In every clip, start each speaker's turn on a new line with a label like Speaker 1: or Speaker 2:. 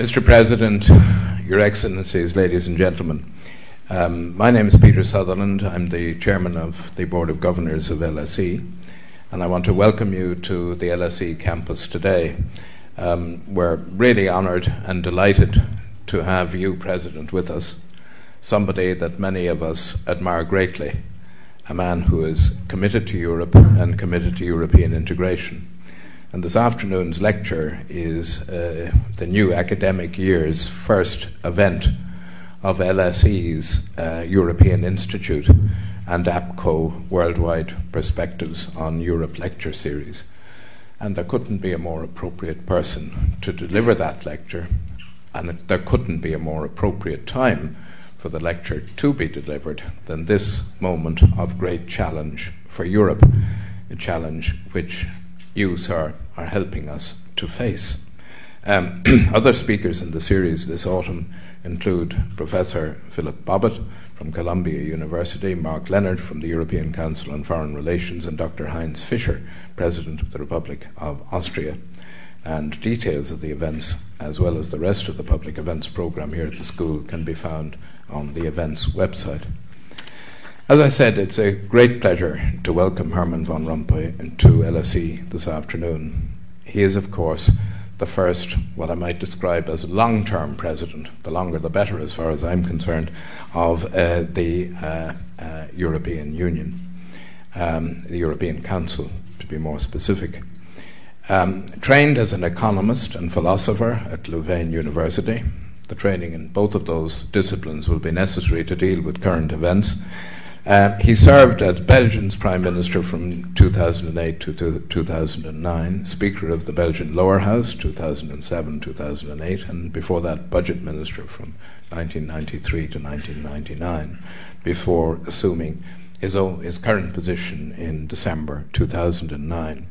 Speaker 1: Mr. President, Your Excellencies, ladies and gentlemen, um, my name is Peter Sutherland. I'm the chairman of the Board of Governors of LSE, and I want to welcome you to the LSE campus today. Um, we're really honoured and delighted to have you, President, with us, somebody that many of us admire greatly, a man who is committed to Europe and committed to European integration. And this afternoon's lecture is uh, the new academic year's first event of LSE's uh, European Institute and APCO Worldwide Perspectives on Europe lecture series. And there couldn't be a more appropriate person to deliver that lecture, and there couldn't be a more appropriate time for the lecture to be delivered than this moment of great challenge for Europe, a challenge which you, sir, are helping us to face. Um, other speakers in the series this autumn include Professor Philip Bobbitt from Columbia University, Mark Leonard from the European Council on Foreign Relations, and Dr. Heinz Fischer, President of the Republic of Austria. And details of the events, as well as the rest of the public events program here at the school, can be found on the events website. As I said, it's a great pleasure to welcome Herman Van Rompuy to LSE this afternoon. He is, of course, the first, what I might describe as long term president, the longer the better as far as I'm concerned, of uh, the uh, uh, European Union, um, the European Council, to be more specific. Um, trained as an economist and philosopher at Louvain University, the training in both of those disciplines will be necessary to deal with current events. Uh, he served as Belgium's Prime Minister from 2008 to 2009, Speaker of the Belgian Lower House 2007 2008, and before that, Budget Minister from 1993 to 1999, before assuming his, own, his current position in December 2009.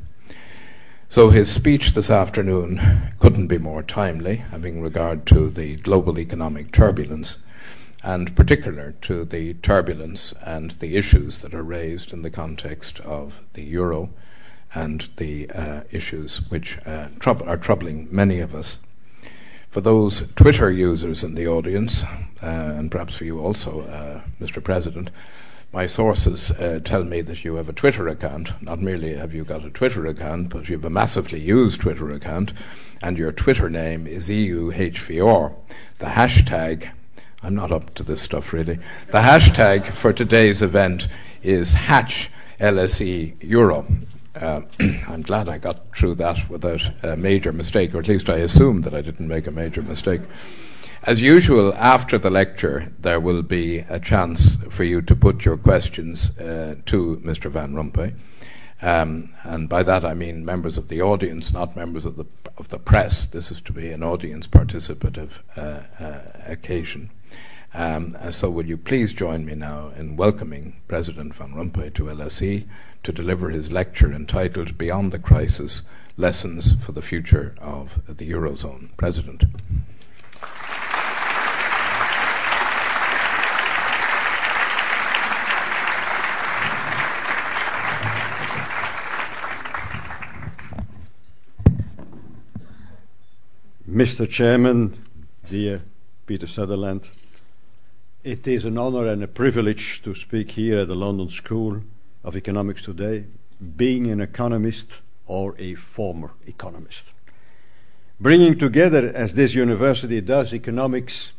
Speaker 1: So his speech this afternoon couldn't be more timely, having regard to the global economic turbulence and particular to the turbulence and the issues that are raised in the context of the euro and the uh, issues which uh, troub- are troubling many of us. For those Twitter users in the audience, uh, and perhaps for you also, uh, Mr. President, my sources uh, tell me that you have a Twitter account. Not merely have you got a Twitter account, but you have a massively used Twitter account, and your Twitter name is EUHVR. The hashtag I'm not up to this stuff really. The hashtag for today's event is Hatch LSE Euro. Uh, I'm glad I got through that without a major mistake, or at least I assume that I didn't make a major mistake. As usual, after the lecture, there will be a chance for you to put your questions uh, to Mr. Van Rompuy. Um, and by that I mean members of the audience, not members of the, of the press. This is to be an audience participative uh, uh, occasion. Um, so, will you please join me now in welcoming President Van Rompuy to LSE to deliver his lecture entitled Beyond the Crisis Lessons for the Future of the Eurozone? President.
Speaker 2: Mr. Chairman, dear Peter Sutherland, it is an honor and a privilege to speak here at the London School of Economics today, being an economist or a former economist. Bringing together, as this university does, economics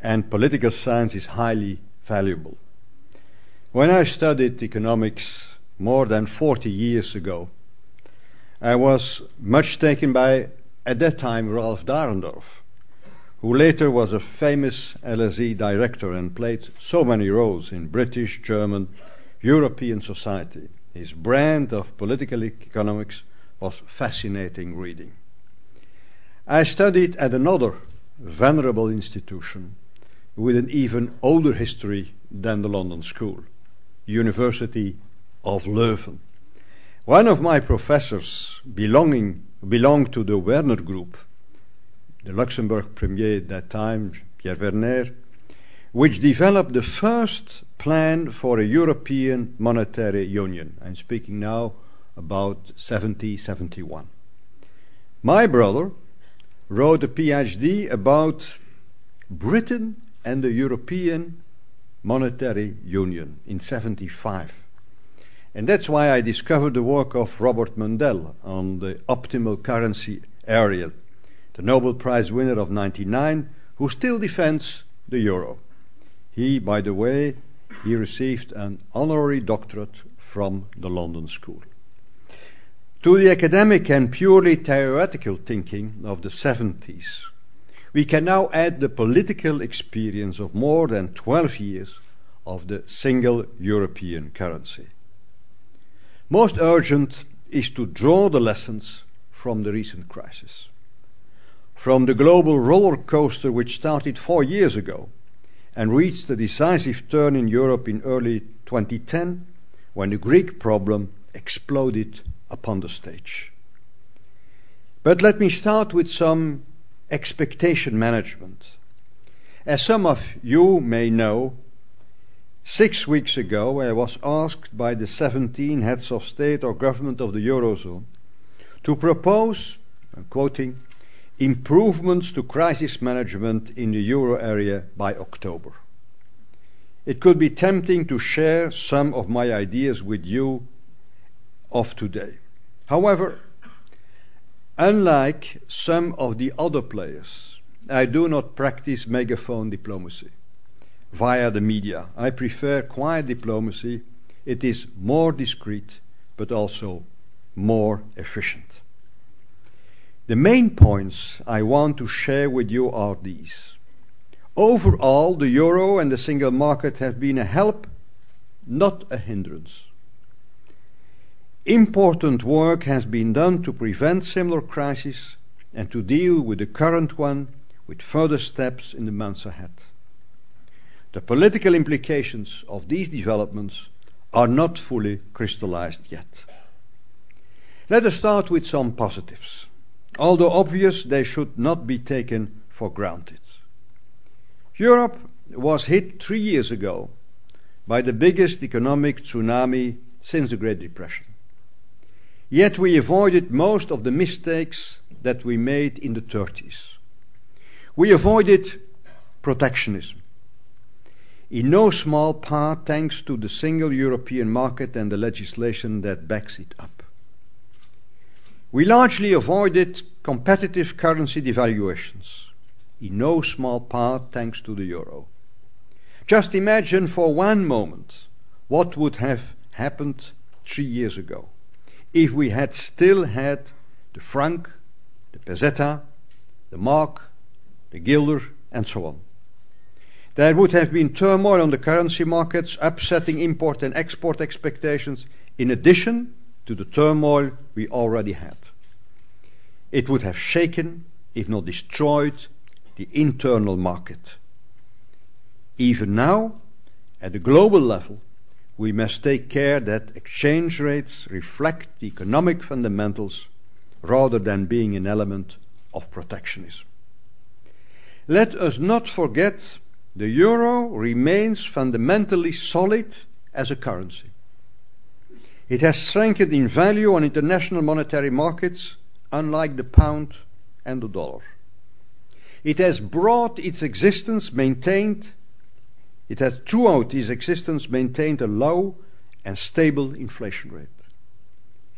Speaker 2: and political science is highly valuable. When I studied economics more than 40 years ago, I was much taken by, at that time, Ralph Dahrendorf who later was a famous LSE director and played so many roles in British, German, European society. His brand of political economics was fascinating reading. I studied at another venerable institution with an even older history than the London School, University of Leuven. One of my professors belonging belonged to the Werner Group the Luxembourg premier at that time, Pierre Werner, which developed the first plan for a European monetary union. I'm speaking now about 70 71. My brother wrote a PhD about Britain and the European Monetary Union in 75. And that's why I discovered the work of Robert Mundell on the optimal currency area, the Nobel Prize winner of 99, who still defends the euro. He, by the way, he received an honorary doctorate from the London School. To the academic and purely theoretical thinking of the 70s, we can now add the political experience of more than 12 years of the single European currency. Most urgent is to draw the lessons from the recent crisis. From the global roller coaster which started four years ago and reached a decisive turn in Europe in early 2010 when the Greek problem exploded upon the stage. But let me start with some expectation management. As some of you may know, Six weeks ago, I was asked by the 17 heads of state or government of the Eurozone to propose, I'm quoting, improvements to crisis management in the euro area by October. It could be tempting to share some of my ideas with you of today. However, unlike some of the other players, I do not practice megaphone diplomacy via the media. I prefer quiet diplomacy. It is more discreet, but also more efficient. The main points I want to share with you are these. Overall, the euro and the single market have been a help, not a hindrance. Important work has been done to prevent similar crises and to deal with the current one with further steps in the months ahead. The political implications of these developments are not fully crystallized yet. Let us start with some positives. Although obvious, they should not be taken for granted. Europe was hit three years ago by the biggest economic tsunami since the Great Depression. Yet we avoided most of the mistakes that we made in the 30s. We avoided protectionism in no small part thanks to the single European market and the legislation that backs it up. We largely avoided competitive currency devaluations, in no small part thanks to the euro. Just imagine for one moment what would have happened three years ago if we had still had the franc, the peseta, the mark, the guilder, and so on. There would have been turmoil on the currency markets, upsetting import and export expectations, in addition to the turmoil we already had. It would have shaken, if not destroyed, the internal market. Even now, at the global level, we must take care that exchange rates reflect the economic fundamentals rather than being an element of protectionism. Let us not forget the euro remains fundamentally solid as a currency. It has strengthened in value on international monetary markets, unlike the pound and the dollar. It has brought its existence maintained, it has throughout its existence maintained a low and stable inflation rate.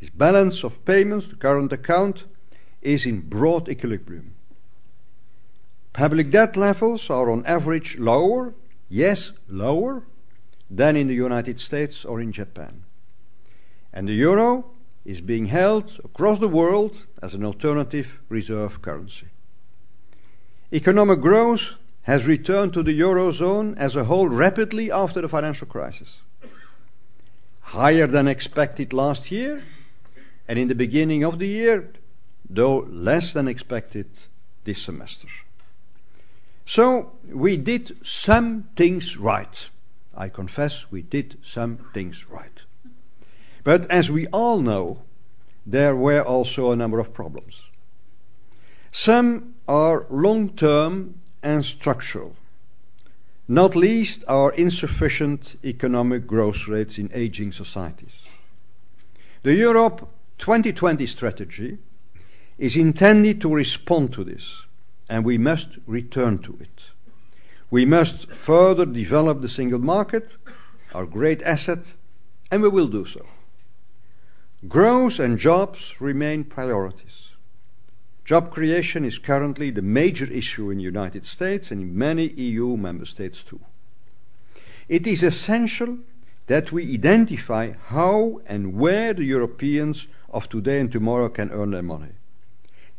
Speaker 2: Its balance of payments, the current account, is in broad equilibrium. Public debt levels are on average lower, yes, lower, than in the United States or in Japan. And the euro is being held across the world as an alternative reserve currency. Economic growth has returned to the eurozone as a whole rapidly after the financial crisis. Higher than expected last year, and in the beginning of the year, though less than expected this semester. So we did some things right. I confess we did some things right. But as we all know, there were also a number of problems. Some are long term and structural, not least our insufficient economic growth rates in aging societies. The Europe 2020 strategy is intended to respond to this, and we must return to it. We must further develop the single market, our great asset, and we will do so. Growth and jobs remain priorities. Job creation is currently the major issue in the United States and in many EU member states too. It is essential that we identify how and where the Europeans of today and tomorrow can earn their money.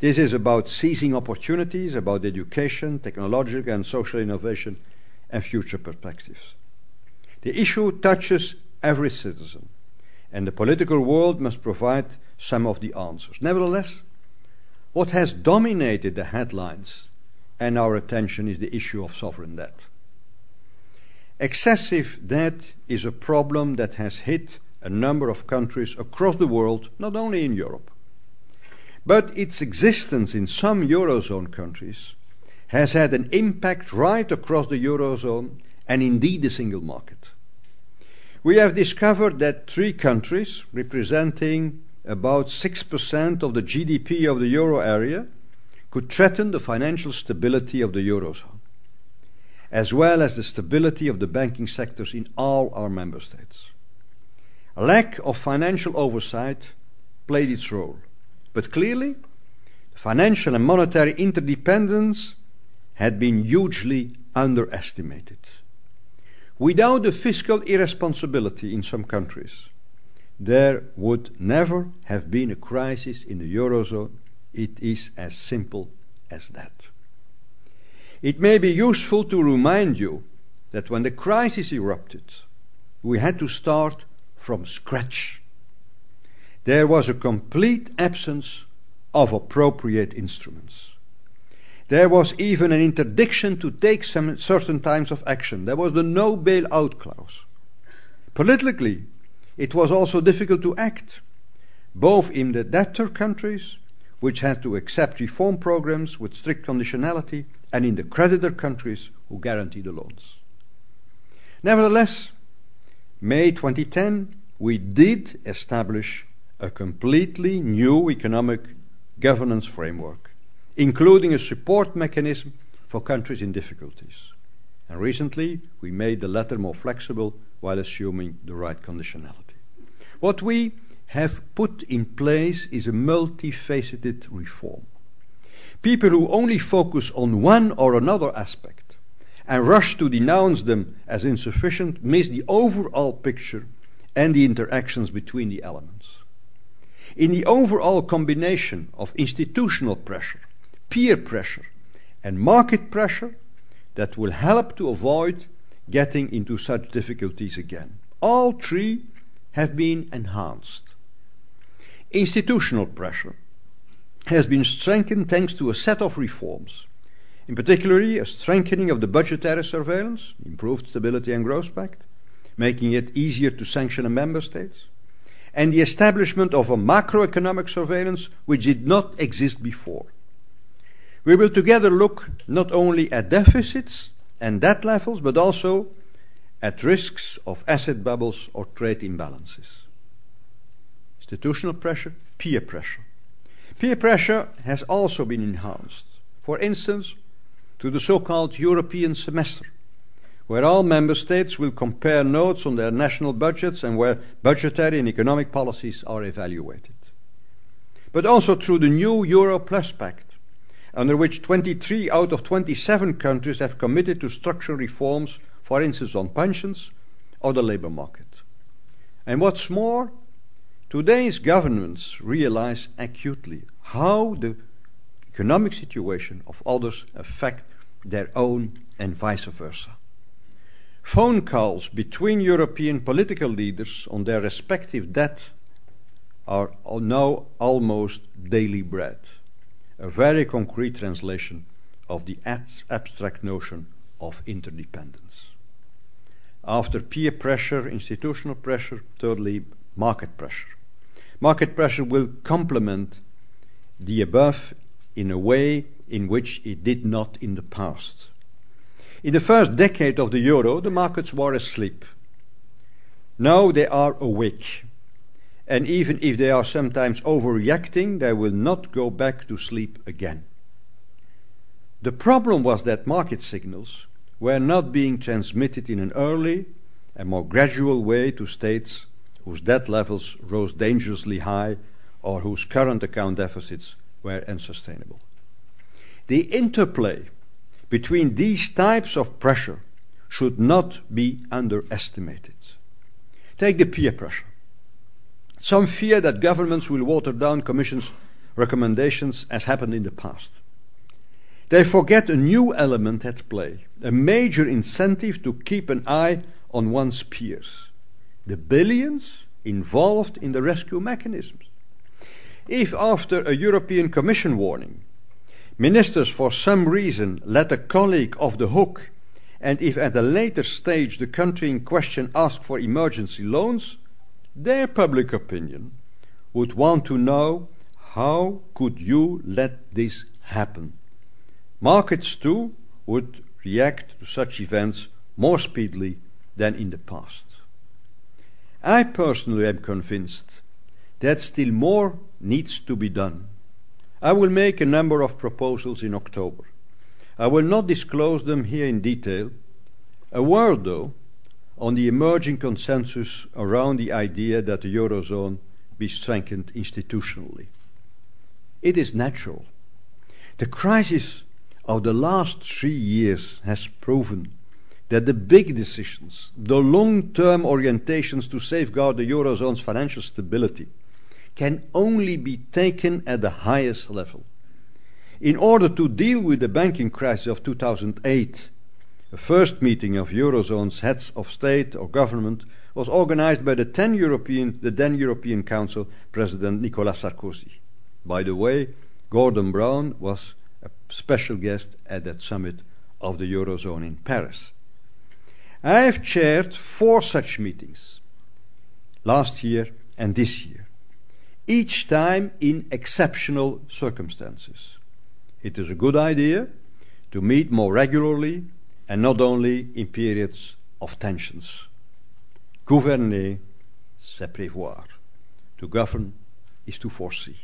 Speaker 2: This is about seizing opportunities, about education, technological and social innovation, and future perspectives. The issue touches every citizen, and the political world must provide some of the answers. Nevertheless, what has dominated the headlines and our attention is the issue of sovereign debt. Excessive debt is a problem that has hit a number of countries across the world, not only in Europe. But its existence in some Eurozone countries has had an impact right across the Eurozone and indeed the single market. We have discovered that three countries, representing about 6% of the GDP of the euro area, could threaten the financial stability of the Eurozone, as well as the stability of the banking sectors in all our member states. A lack of financial oversight played its role. But clearly, the financial and monetary interdependence had been hugely underestimated. Without the fiscal irresponsibility in some countries, there would never have been a crisis in the Eurozone. It is as simple as that. It may be useful to remind you that when the crisis erupted, we had to start from scratch there was a complete absence of appropriate instruments. There was even an interdiction to take some certain types of action. There was the no bailout clause. Politically, it was also difficult to act, both in the debtor countries, which had to accept reform programs with strict conditionality, and in the creditor countries who guaranteed the loans. Nevertheless, May 2010, we did establish a completely new economic governance framework, including a support mechanism for countries in difficulties. And recently, we made the latter more flexible while assuming the right conditionality. What we have put in place is a multifaceted reform. People who only focus on one or another aspect and rush to denounce them as insufficient miss the overall picture and the interactions between the elements in the overall combination of institutional pressure, peer pressure, and market pressure that will help to avoid getting into such difficulties again. All three have been enhanced. Institutional pressure has been strengthened thanks to a set of reforms, in particular, a strengthening of the budgetary surveillance, improved Stability and Growth Pact, making it easier to sanction a member states, and the establishment of a macroeconomic surveillance which did not exist before. We will together look not only at deficits and debt levels, but also at risks of asset bubbles or trade imbalances. Institutional pressure, peer pressure. Peer pressure has also been enhanced. For instance, to the so called European semester, where all member states will compare notes on their national budgets and where budgetary and economic policies are evaluated. But also through the new Euro Plus Pact, under which 23 out of 27 countries have committed to structural reforms, for instance on pensions or the labour market. And what's more, today's governments realize acutely how the economic situation of others affect their own and vice versa. Phone calls between European political leaders on their respective debt are now almost daily bread, a very concrete translation of the abstract notion of interdependence. After peer pressure, institutional pressure, thirdly, market pressure. Market pressure will complement the above in a way in which it did not in the past. In the first decade of the euro, the markets were asleep. Now they are awake. And even if they are sometimes overreacting, they will not go back to sleep again. The problem was that market signals were not being transmitted in an early and more gradual way to states whose debt levels rose dangerously high or whose current account deficits were unsustainable. The interplay between these types of pressure should not be underestimated. Take the peer pressure. Some fear that governments will water down Commission's recommendations as happened in the past. They forget a new element at play, a major incentive to keep an eye on one's peers the billions involved in the rescue mechanisms. If, after a European Commission warning, ministers for some reason let a colleague off the hook, and if at a later stage the country in question asks for emergency loans, their public opinion would want to know how could you let this happen? Markets too would react to such events more speedily than in the past. I personally am convinced that still more needs to be done. I will make a number of proposals in October. I will not disclose them here in detail. A word, though, on the emerging consensus around the idea that the Eurozone be strengthened institutionally. It is natural. The crisis of the last three years has proven that the big decisions, the long term orientations to safeguard the Eurozone's financial stability, can only be taken at the highest level. In order to deal with the banking crisis of 2008, the first meeting of Eurozone's heads of state or government was organized by the, 10 European, the then European Council President Nicolas Sarkozy. By the way, Gordon Brown was a special guest at that summit of the Eurozone in Paris. I have chaired four such meetings last year and this year, each time in exceptional circumstances. It is a good idea to meet more regularly and not only in periods of tensions. Gouverner, c'est prévoir. To govern is to foresee.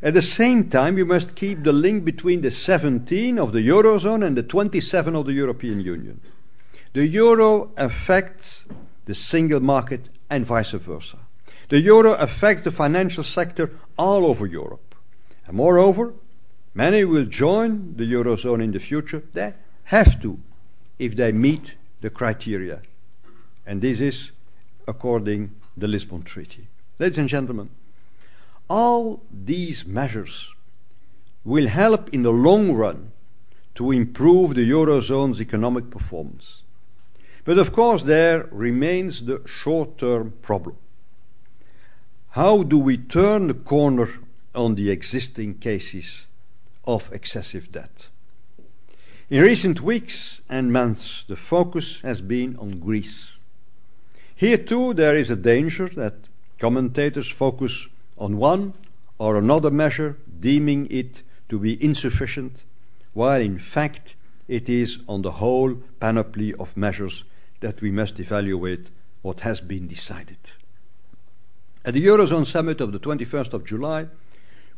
Speaker 2: At the same time, we must keep the link between the 17 of the Eurozone and the 27 of the European Union. The euro affects the single market and vice versa. The euro affects the financial sector all over Europe. And moreover, many will join the eurozone in the future. They have to if they meet the criteria. And this is according the Lisbon Treaty. Ladies and gentlemen, all these measures will help in the long run to improve the eurozone's economic performance. But of course, there remains the short term problem. How do we turn the corner on the existing cases of excessive debt? In recent weeks and months, the focus has been on Greece. Here, too, there is a danger that commentators focus on one or another measure, deeming it to be insufficient, while in fact it is on the whole panoply of measures that we must evaluate what has been decided. At the Eurozone summit of the 21st of July,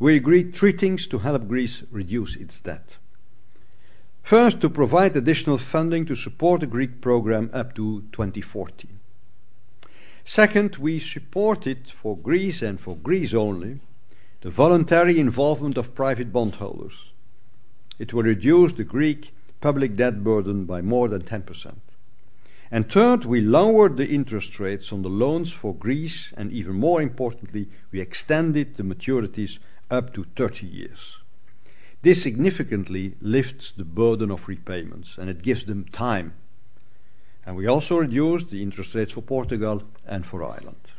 Speaker 2: we agreed three things to help Greece reduce its debt. First, to provide additional funding to support the Greek program up to 2014. Second, we supported for Greece and for Greece only the voluntary involvement of private bondholders. It will reduce the Greek public debt burden by more than 10%. And third, we lowered the interest rates on the loans for Greece, and even more importantly, we extended the maturities up to 30 years. This significantly lifts the burden of repayments and it gives them time. And we also reduced the interest rates for Portugal and for Ireland.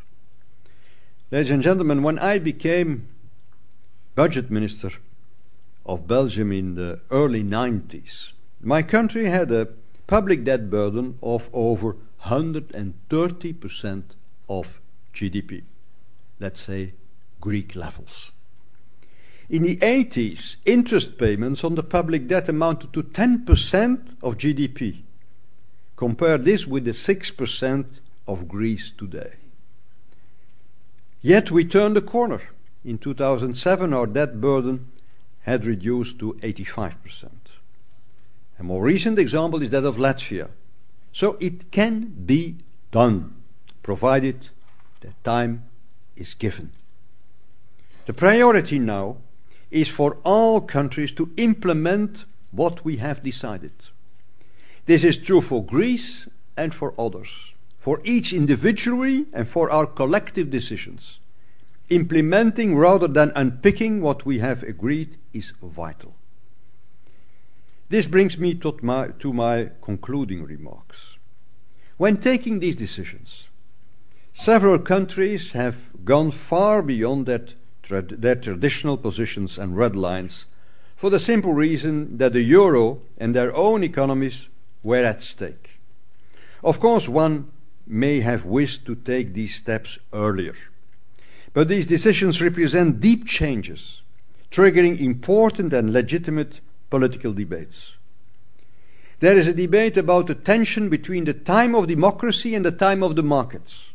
Speaker 2: Ladies and gentlemen, when I became budget minister of Belgium in the early 90s, my country had a public debt burden of over 130% of GDP. Let's say Greek levels. In the 80s, interest payments on the public debt amounted to 10% of GDP. Compare this with the 6% of Greece today. Yet we turned the corner. In 2007, our debt burden had reduced to 85%. A more recent example is that of Latvia. So it can be done, provided that time is given. The priority now is for all countries to implement what we have decided. This is true for Greece and for others, for each individually and for our collective decisions. Implementing rather than unpicking what we have agreed is vital. This brings me to my, to my concluding remarks. When taking these decisions, several countries have gone far beyond that their traditional positions and red lines for the simple reason that the euro and their own economies were at stake. Of course, one may have wished to take these steps earlier, but these decisions represent deep changes, triggering important and legitimate political debates. There is a debate about the tension between the time of democracy and the time of the markets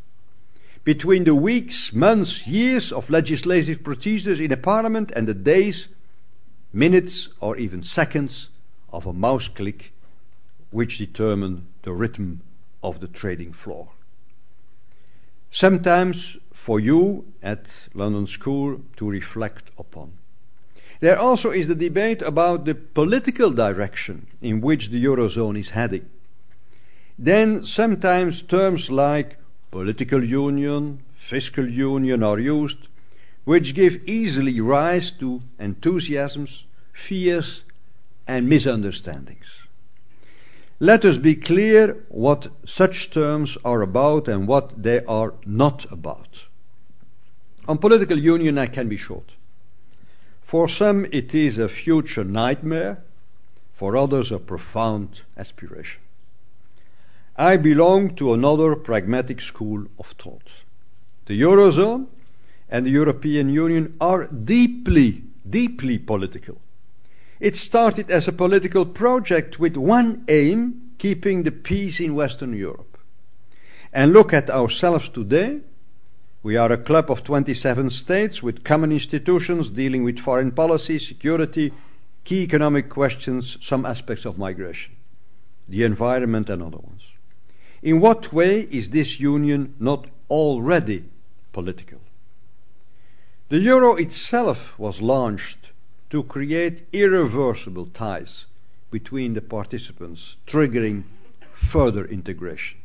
Speaker 2: between the weeks, months, years of legislative procedures in a parliament and the days, minutes, or even seconds of a mouse click which determine the rhythm of the trading floor. Sometimes for you at London School to reflect upon. There also is the debate about the political direction in which the Eurozone is heading. Then sometimes terms like political union, fiscal union are used, which give easily rise to enthusiasms, fears, and misunderstandings. Let us be clear what such terms are about and what they are not about. On political union, I can be short. For some, it is a future nightmare, for others, a profound aspiration. I belong to another pragmatic school of thought. The Eurozone and the European Union are deeply, deeply political. It started as a political project with one aim keeping the peace in Western Europe. And look at ourselves today. We are a club of 27 states with common institutions dealing with foreign policy, security, key economic questions, some aspects of migration, the environment, and other ones. In what way is this union not already political? The euro itself was launched to create irreversible ties between the participants, triggering further integration.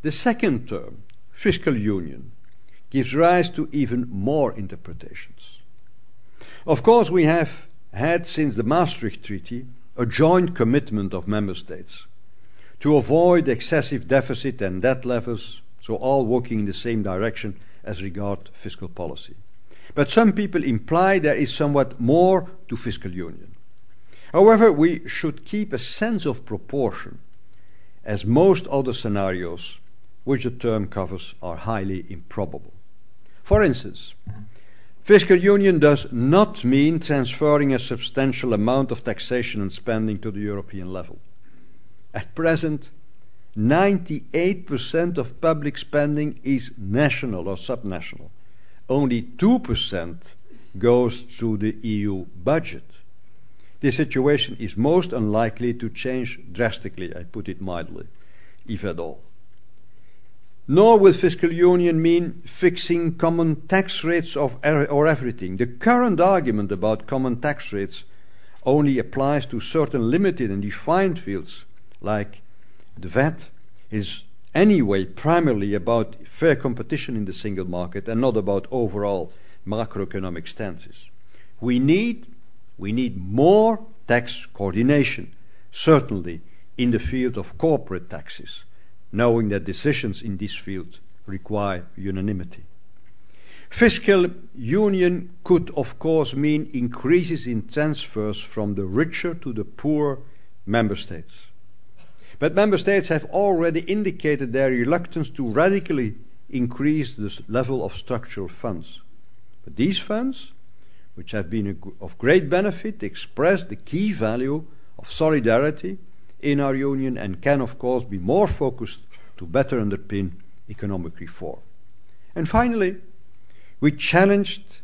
Speaker 2: The second term, fiscal union, gives rise to even more interpretations. Of course, we have had since the Maastricht Treaty a joint commitment of member states to avoid excessive deficit and debt levels, so all working in the same direction as regard fiscal policy. But some people imply there is somewhat more to fiscal union. However, we should keep a sense of proportion, as most other scenarios which the term covers are highly improbable. For instance, fiscal union does not mean transferring a substantial amount of taxation and spending to the European level. At present, 98% of public spending is national or subnational. Only 2% goes through the EU budget. This situation is most unlikely to change drastically, I put it mildly, if at all. Nor will fiscal union mean fixing common tax rates of er or everything. The current argument about common tax rates only applies to certain limited and defined fields like the VAT is anyway primarily about fair competition in the single market and not about overall macroeconomic stances. We need, we need more tax coordination, certainly in the field of corporate taxes, knowing that decisions in this field require unanimity. Fiscal union could, of course, mean increases in transfers from the richer to the poorer member states. But member states have already indicated their reluctance to radically increase the level of structural funds. But these funds, which have been of great benefit, express the key value of solidarity in our union and can, of course, be more focused to better underpin economic reform. And finally, we challenged,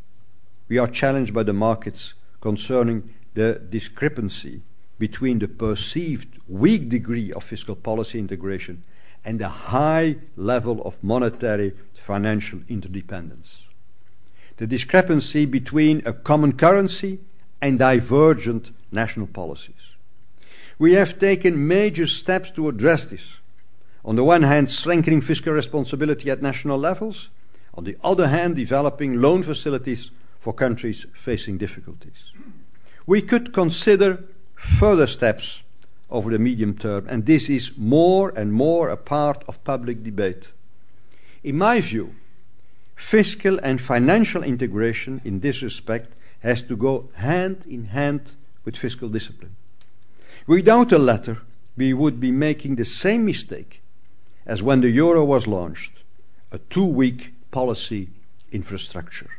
Speaker 2: we are challenged by the markets concerning the discrepancy between the perceived weak degree of fiscal policy integration and the high level of monetary financial interdependence. The discrepancy between a common currency and divergent national policies. We have taken major steps to address this. On the one hand, strengthening fiscal responsibility at national levels, on the other hand, developing loan facilities for countries facing difficulties. We could consider further steps over the medium term, and this is more and more a part of public debate. In my view, fiscal and financial integration in this respect has to go hand in hand with fiscal discipline. Without the latter, we would be making the same mistake as when the euro was launched a too weak policy infrastructure.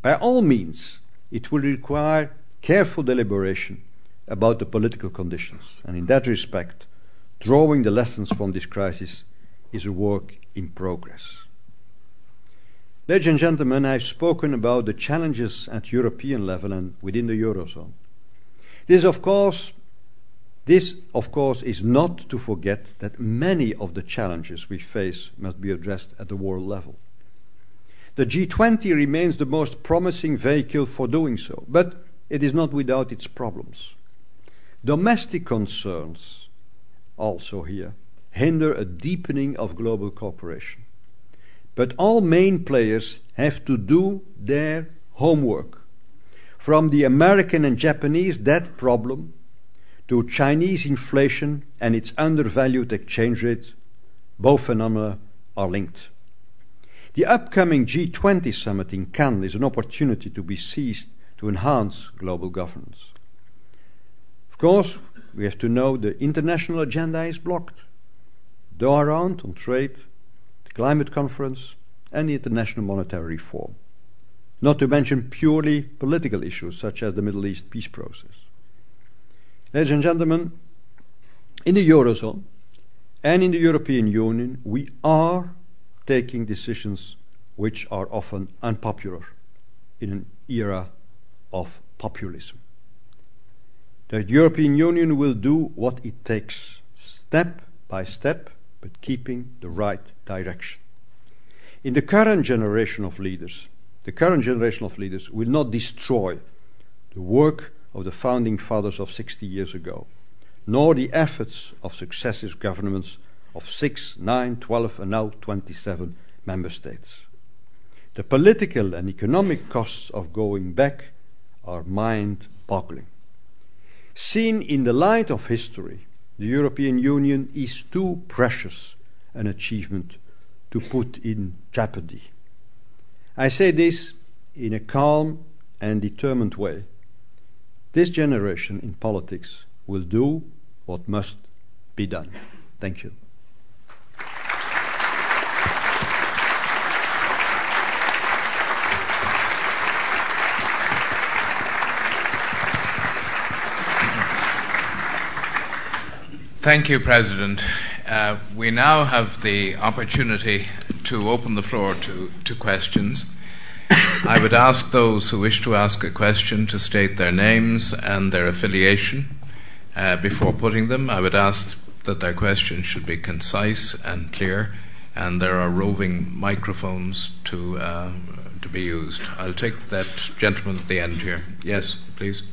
Speaker 2: By all means, it will require careful deliberation about the political conditions, and in that respect, drawing the lessons from this crisis is a work in progress. Ladies and gentlemen, I've spoken about the challenges at European level and within the Eurozone. This, of course, this, of course, is not to forget that many of the challenges we face must be addressed at the world level. The G20 remains the most promising vehicle for doing so, but it is not without its problems. Domestic concerns, also here, hinder a deepening of global cooperation. But all main players have to do their homework. From the American and Japanese debt problem to Chinese inflation and its undervalued exchange rate, both phenomena are linked. The upcoming G20 summit in Cannes is an opportunity to be seized to enhance global governance. Course, we have to know the international agenda is blocked. Doha Round on trade, the climate conference, and the international monetary reform. Not to mention purely political issues such as the Middle East peace process. Ladies and gentlemen, in the Eurozone and in the European Union, we are taking decisions which are often unpopular in an era of populism. The European Union will do what it takes, step by step, but keeping the right direction. In the current generation of leaders, the current generation of leaders will not destroy the work of the founding fathers of 60 years ago, nor the efforts of successive governments of 6, 9, 12, and now 27 member states. The political and economic costs of going back are mind boggling. Seen in the light of history, the European Union is too precious an achievement to put in jeopardy. I say this in a calm and determined way. This generation in politics will do what must be done. Thank you.
Speaker 1: Thank you, President. Uh, we now have the opportunity to open the floor to, to questions. I would ask those who wish to ask a question to state their names and their affiliation uh, before putting them. I would ask that their questions should be concise and clear, and there are roving microphones to, uh, to be used. I'll take that gentleman at the end here. Yes, please.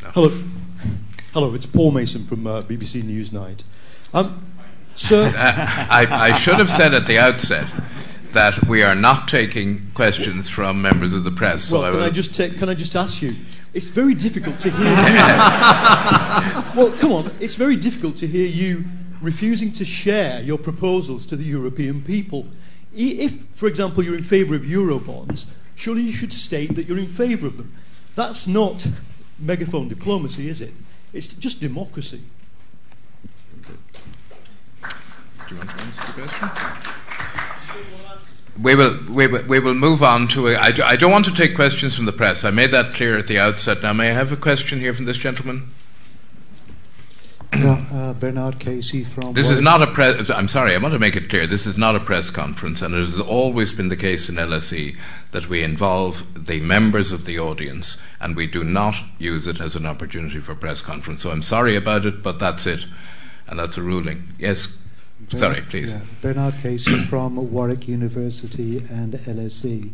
Speaker 3: No. Hello. Hello, it's Paul Mason from uh, BBC Newsnight. Um, sir,
Speaker 1: I, I, should have said at the outset that we are not taking questions from members of the press.
Speaker 3: Well, so can I, I just take, can I just ask you? It's very difficult to hear you. well, come on. It's very difficult to hear you refusing to share your proposals to the European people. If, for example, you're in favour of Eurobonds, surely you should state that you're in favour of them. That's not megaphone diplomacy, is it? It's just democracy.
Speaker 1: Do you want to answer the question? We will, we will, we will move on to. A, I, do, I don't want to take questions from the press. I made that clear at the outset. Now, may I have a question here from this gentleman?
Speaker 4: Uh, Bernard Casey from.
Speaker 1: This is not a press. I'm sorry, I want to make it clear. This is not a press conference, and it has always been the case in LSE that we involve the members of the audience, and we do not use it as an opportunity for press conference. So I'm sorry about it, but that's it, and that's a ruling. Yes, sorry, please.
Speaker 4: Bernard Casey from Warwick University and LSE.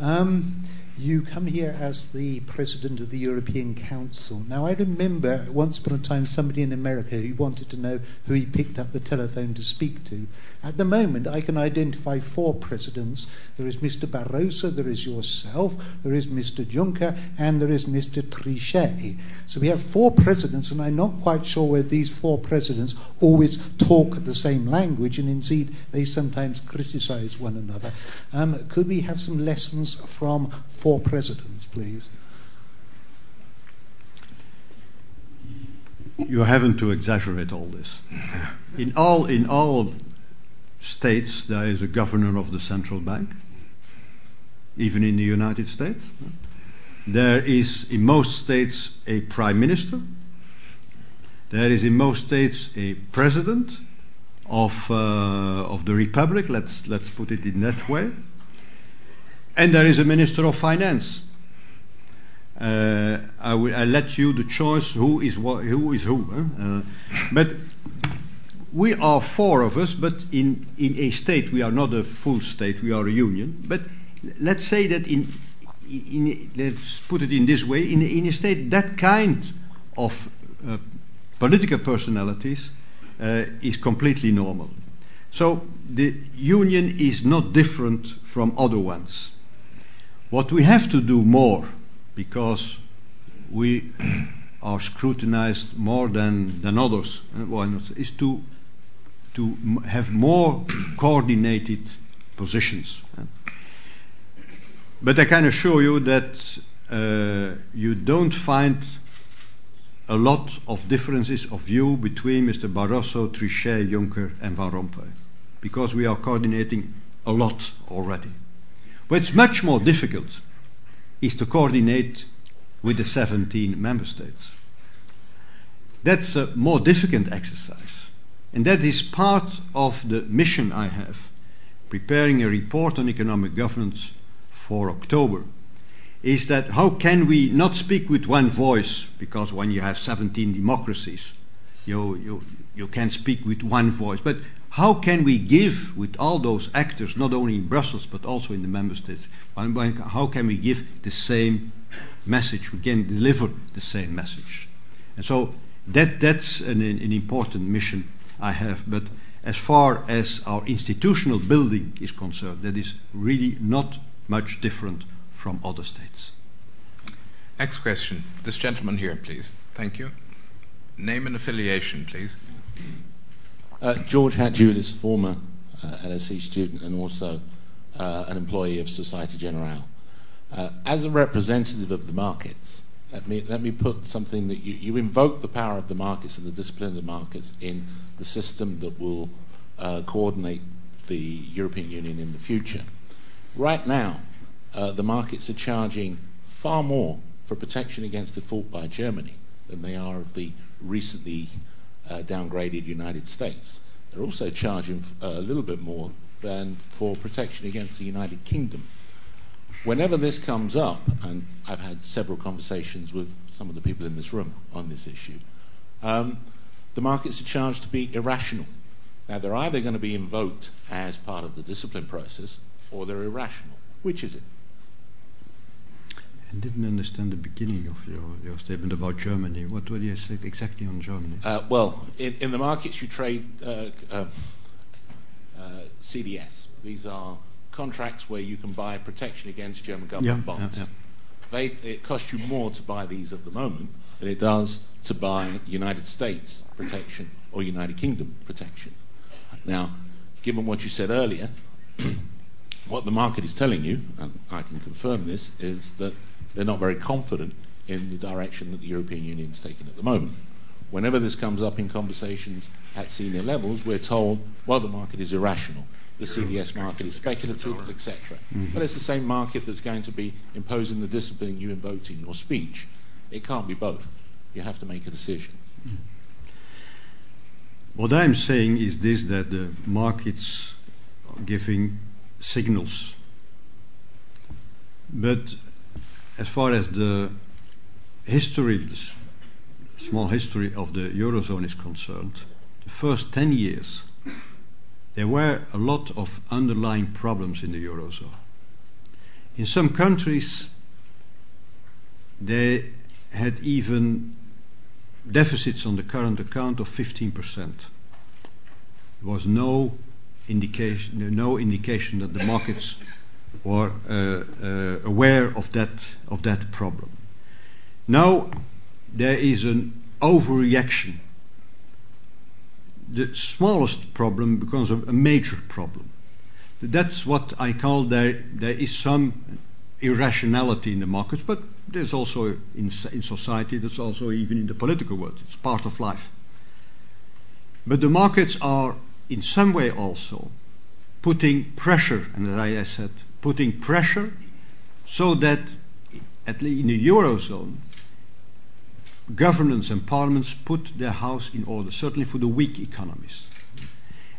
Speaker 4: Um, you come here as the president of the European Council. Now, I remember once upon a time somebody in America who wanted to know who he picked up the telephone to speak to. At the moment, I can identify four presidents. There is Mr. Barroso, there is yourself, there is Mr. Juncker, and there is Mr. Trichet. So we have four presidents, and I'm not quite sure whether these four presidents always talk the same language, and indeed they sometimes criticize one another. Um, could we have some lessons from four presidents, please?
Speaker 2: You haven't to exaggerate all this. In all, in all states, there is a governor of the central bank, even in the United States. There is, in most states, a prime minister. There is, in most states, a president of, uh, of the republic, let's, let's put it in that way. And there is a minister of finance. Uh, I will I let you the choice who is who is who. Uh, but we are four of us, but in, in a state we are not a full state. We are a union. But let's say that in, in let's put it in this way: in, in a state that kind of uh, political personalities uh, is completely normal. So the union is not different from other ones. What we have to do more, because we are scrutinized more than, than others, uh, is to, to m- have more coordinated positions. But I can assure you that uh, you don't find a lot of differences of view between Mr. Barroso, Trichet, Juncker, and Van Rompuy, because we are coordinating a lot already. What's much more difficult is to coordinate with the 17 member states. That's a more difficult exercise. And that is part of the mission I have, preparing a report on economic governance for October. Is that how can we not speak with one voice? Because when you have 17 democracies, you, you, you can speak with one voice. But how can we give with all those actors, not only in Brussels but also in the member states, how can we give the same message? We can deliver the same message. And so that, that's an, an important mission I have. But as far as our institutional building is concerned, that is really not much different from other states.
Speaker 1: Next question. This gentleman here, please. Thank you. Name and affiliation, please.
Speaker 5: Uh, George Hatjulis, former uh, LSE student and also uh, an employee of Societe Generale. Uh, as a representative of the markets, let me, let me put something that you, you invoke the power of the markets and the discipline of the markets in the system that will uh, coordinate the European Union in the future. Right now, uh, the markets are charging far more for protection against default by Germany than they are of the recently uh, downgraded United States. They're also charging a little bit more than for protection against the United Kingdom. Whenever this comes up, and I've had several conversations with some of the people in this room on this issue, um, the markets are charged to be irrational. Now, they're either going to be invoked as part of the discipline process or they're irrational. Which is it?
Speaker 2: I didn't understand the beginning of your, your statement about Germany. What were you say exactly on Germany?
Speaker 5: Uh, well, in, in the markets you trade uh, uh, uh, CDS. These are contracts where you can buy protection against German government
Speaker 2: Yeah, yeah,
Speaker 5: bonds.
Speaker 2: yeah.
Speaker 5: They, it costs you more to buy these at the moment than it does to buy United States protection or United Kingdom protection. Now, given what you said earlier, what the market is telling you, and I can confirm this, is that they're not very confident in the direction that the European Union is taking at the moment. Whenever this comes up in conversations at senior levels, we're told, well, the market is irrational, the CDS market is speculative, etc. Mm-hmm. But it's the same market that's going to be imposing the discipline you invoked in your speech. It can't be both. You have to make a decision. Mm-hmm.
Speaker 2: What I'm saying is this that the markets are giving signals. But as far as the history, the small history of the Eurozone is concerned, the first 10 years, there were a lot of underlying problems in the Eurozone. In some countries, they had even deficits on the current account of 15%. There was no indication, no indication that the markets were uh, uh, aware of that, of that problem. Now there is an overreaction. The smallest problem becomes a, major problem. That's what I call there, there is some irrationality in the markets, but there's also in, in society, there's also even in the political world. It's part of life. But the markets are in some way also putting pressure, and as I said, putting pressure so that, at least in the Eurozone, governments and parliaments put their house in order, certainly for the weak economies.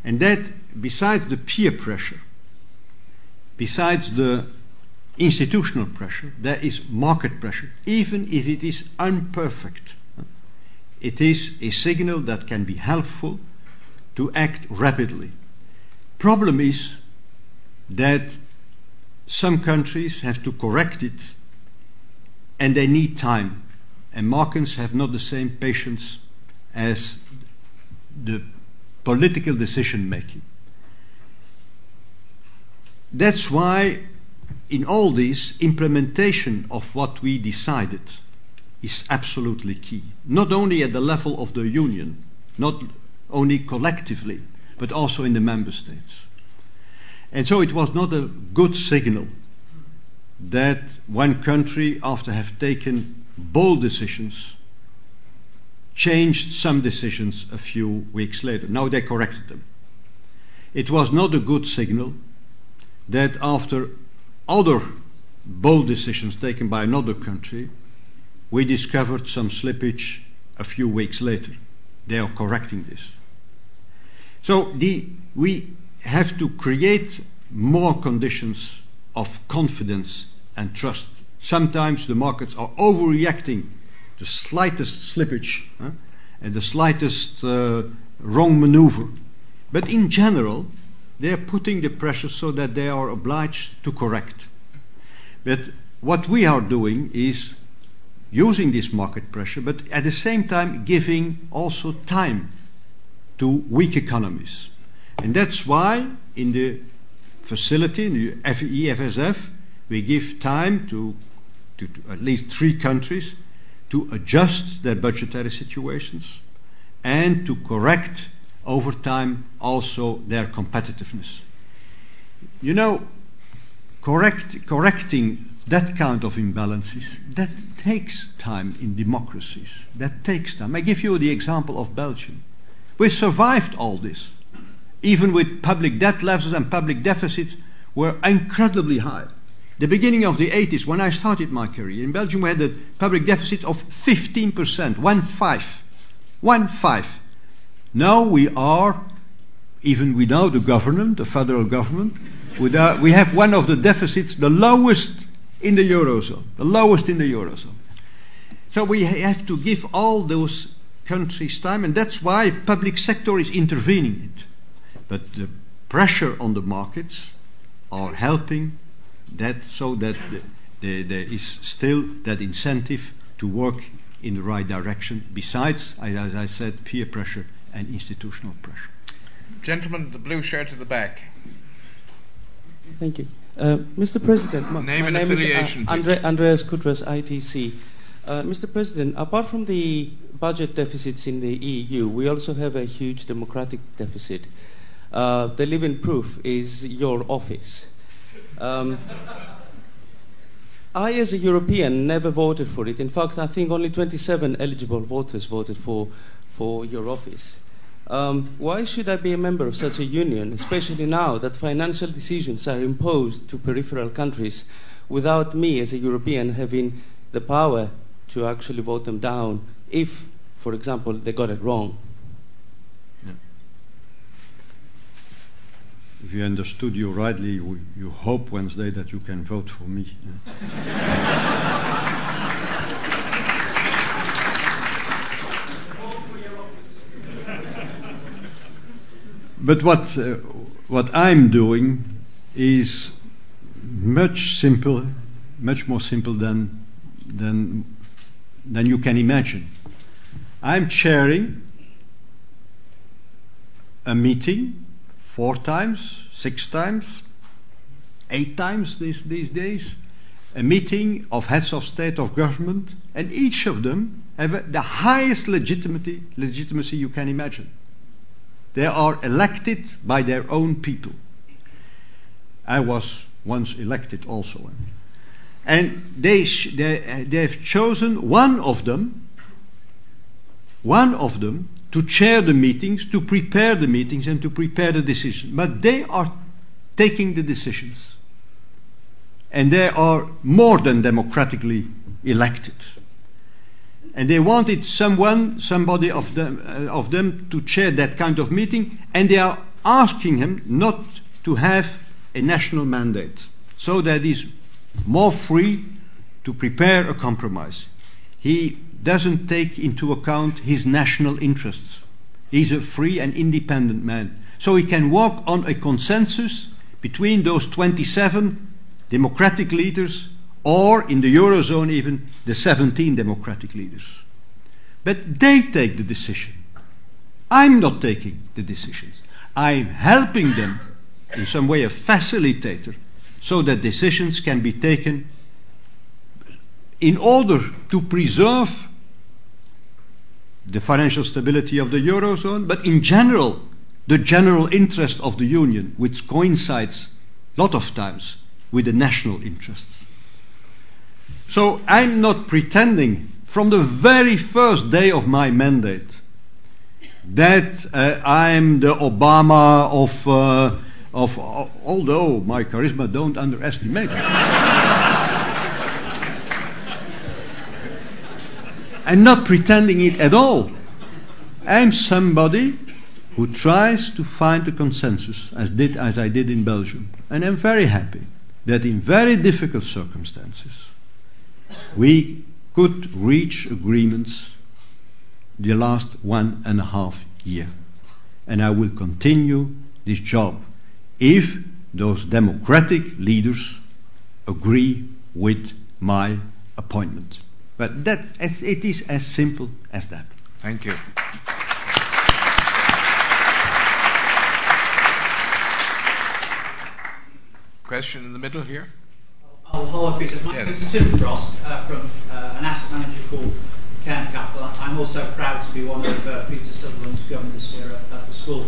Speaker 2: And that, besides the peer pressure, besides the institutional pressure, there is market pressure, even if it is imperfect. It is a signal that can be helpful to act rapidly. Problem is that some countries have to correct it and they need time. And markets have not the same patience as the political decision making. That's why in all this, implementation of what we decided is absolutely key. Not only at the level of the Union, not only collectively, but also in the member states. And so it was not a good signal that one country, after have taken bold decisions, changed some decisions a few weeks later. Now they corrected them. It was not a good signal that after other bold decisions taken by another country, we discovered some slippage a few weeks later. They are correcting this. So the, we have to create more conditions of confidence and trust. Sometimes the markets are overreacting the slightest slippage and the slightest uh, wrong maneuver. But in general, they are putting the pressure so that they are obliged to correct. But what we are doing is using this market pressure, but at the same time giving also time to weak economies. And that's why in the facility, in the EFSF, we give time to, to, at least three countries to adjust their budgetary situations and to correct over time also their competitiveness. You know, correct, correcting that kind of imbalances, that takes time in democracies. That takes time. I give you the example of Belgium. We survived all this, even with public debt levels and public deficits were incredibly high. The beginning of the 80s, when I started my career in Belgium, we had a public deficit of 15%, one five, one five. Now we are, even without the government, the federal government, we have one of the deficits, the lowest in the Eurozone, the lowest in the Eurozone. So we have to give all those countries time, and that's why public sector is intervening it. But the pressure on the markets are helping that so that the, the, there is still that incentive to work in the right direction, besides, as I said, peer pressure and institutional pressure.
Speaker 1: Gentlemen, the blue shirt at the back.
Speaker 6: Thank you. Uh, Mr. President, my,
Speaker 1: name
Speaker 6: my
Speaker 1: and
Speaker 6: name
Speaker 1: affiliation,
Speaker 6: is uh, Andre, Andreas Kutras, ITC. Uh, Mr. President, apart from the budget deficits in the EU, we also have a huge democratic deficit. Uh, the living proof is your office. Um, I, as a European, never voted for it. In fact, I think only 27 eligible voters voted for, for your office. Um, why should I be a member of such a union, especially now that financial decisions are imposed to peripheral countries without me, as a European, having the power to actually vote them down if, for example, they got it wrong?
Speaker 2: If you understood you rightly, you, you hope Wednesday that you can vote for me. but what, uh, what I'm doing is much simple, much more simple than, than, than you can imagine. I'm chairing a meeting four times, six times, eight times these, these days, a meeting of heads of state of government, and each of them have the highest legitimacy, legitimacy you can imagine. They are elected by their own people. I was once elected also. And they, sh- they, they have chosen one of them, one of them to chair the meetings, to prepare the meetings, and to prepare the decisions. But they are taking the decisions. And they are more than democratically elected. And they wanted someone, somebody of them, uh, of them to chair that kind of meeting, and they are asking him not to have a national mandate, so that he's more free to prepare a compromise. He doesn't take into account his national interests. He's a free and independent man. So he can walk on a consensus between those 27 democratic leaders, or in the Eurozone, even the 17 democratic leaders. But they take the decision. I'm not taking the decisions. I'm helping them, in some way, a facilitator, so that decisions can be taken in order to preserve the financial stability of the Eurozone, but in general, the general interest of the Union, which coincides a lot of times with the national interests. So I'm not pretending from the very first day of my mandate that uh, I'm the Obama of, uh, of uh, although my charisma don't underestimate I'm not pretending it at all. I'm somebody who tries to find a consensus, as, did, as I did in Belgium. And I'm very happy that in very difficult circumstances, we could reach agreements the last one and a half year. And I will continue this job if those democratic leaders agree with my appointment. But that, it is as simple as that.
Speaker 1: Thank you. Question in the middle here.
Speaker 7: Oh, hello, Peter. My name is Tim Frost uh, from uh, an asset manager called Cairn Capital. I'm also proud to be one of uh, Peter Sutherland's governors here at, at the school.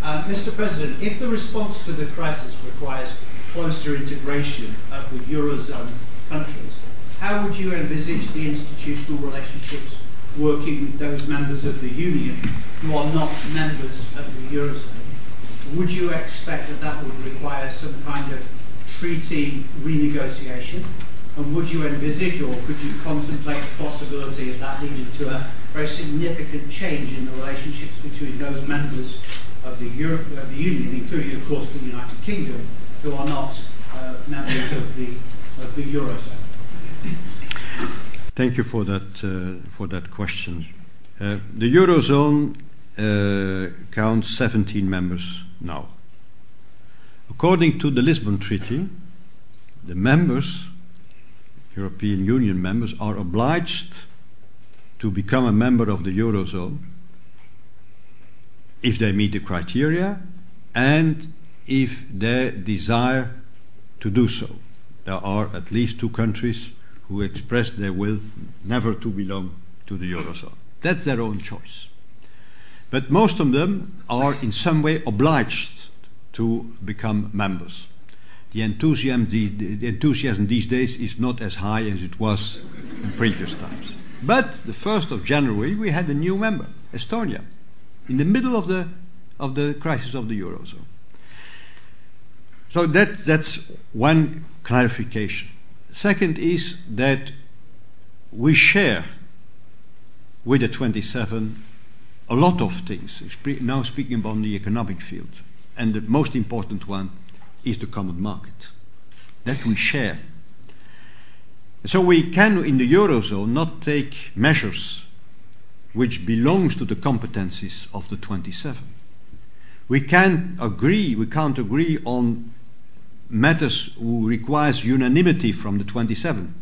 Speaker 7: Mr. Uh, President, if the response to the crisis requires closer integration of the Eurozone countries, how would you envisage the institutional relationships working with those members of the Union who are not members of the Eurozone? Would you expect that that would require some kind of treaty renegotiation? And would you envisage or could you contemplate the possibility of that leading to a very significant change in the relationships between those members of the, Europe, of the Union, including, of course, the United Kingdom, who are not uh, members of the, of the Eurozone?
Speaker 2: Thank you for that, uh, question. Uh, the Eurozone uh, counts 17 members now. According to the Lisbon Treaty, the members, European Union members, are obliged to become a member of the Eurozone if they meet the criteria and if they desire to do so. There are at least two countries who expressed their will never to belong to the Eurozone. That's their own choice. But most of them are in some way obliged to become members. The enthusiasm, the, the enthusiasm these days is not as high as it was in previous times. But the 1st of January, we had a new member, Estonia, in the middle of the, of the crisis of the Eurozone. So that, that's one clarification. Second is that we share with the 27 a lot of things, now speaking about the economic field. and the most important one is the common market that we share. So we can, in the Eurozone, not take measures which belongs to the competencies of the 27. We can't agree, we can't agree on matters requires unanimity from the 27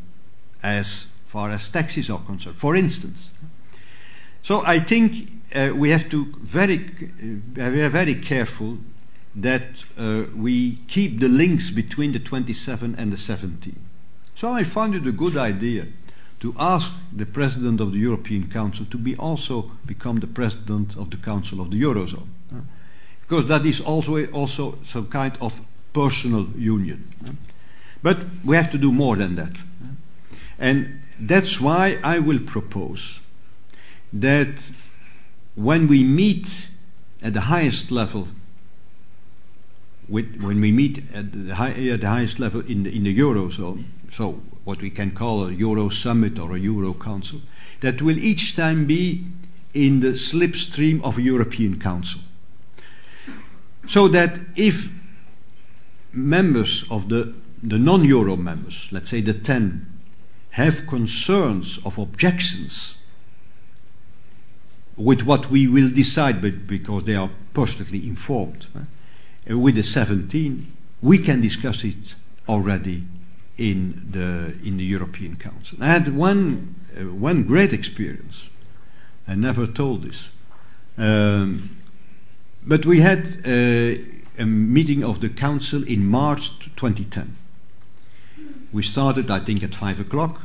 Speaker 2: as far as taxes are concerned, for instance. So I think uh, we have to very, uh, we are very careful that uh, we keep the links between the 27 and the 17. So I found it a good idea to ask the president of the European Council to be also become the president of the Council of the Eurozone, because that is also also some kind of personal union. But we have to do more than that, and that's why I will propose that when we meet at the highest level with, when we meet at the, high, at the, highest level in the, in the Eurozone, so what we can call a Euro summit or a Euro council, that will each time be in the slipstream of a European Council. So that if members of the, the non Euro members, let's say the 10, have concerns of objections with what we will decide, but because they are perfectly informed. Uh, with the 17, we can discuss it already in the, in the European Council. I had one, uh, one great experience. I never told this. Um, but we had uh, a meeting of the Council in March 2010. We started, I think, at 5 o'clock,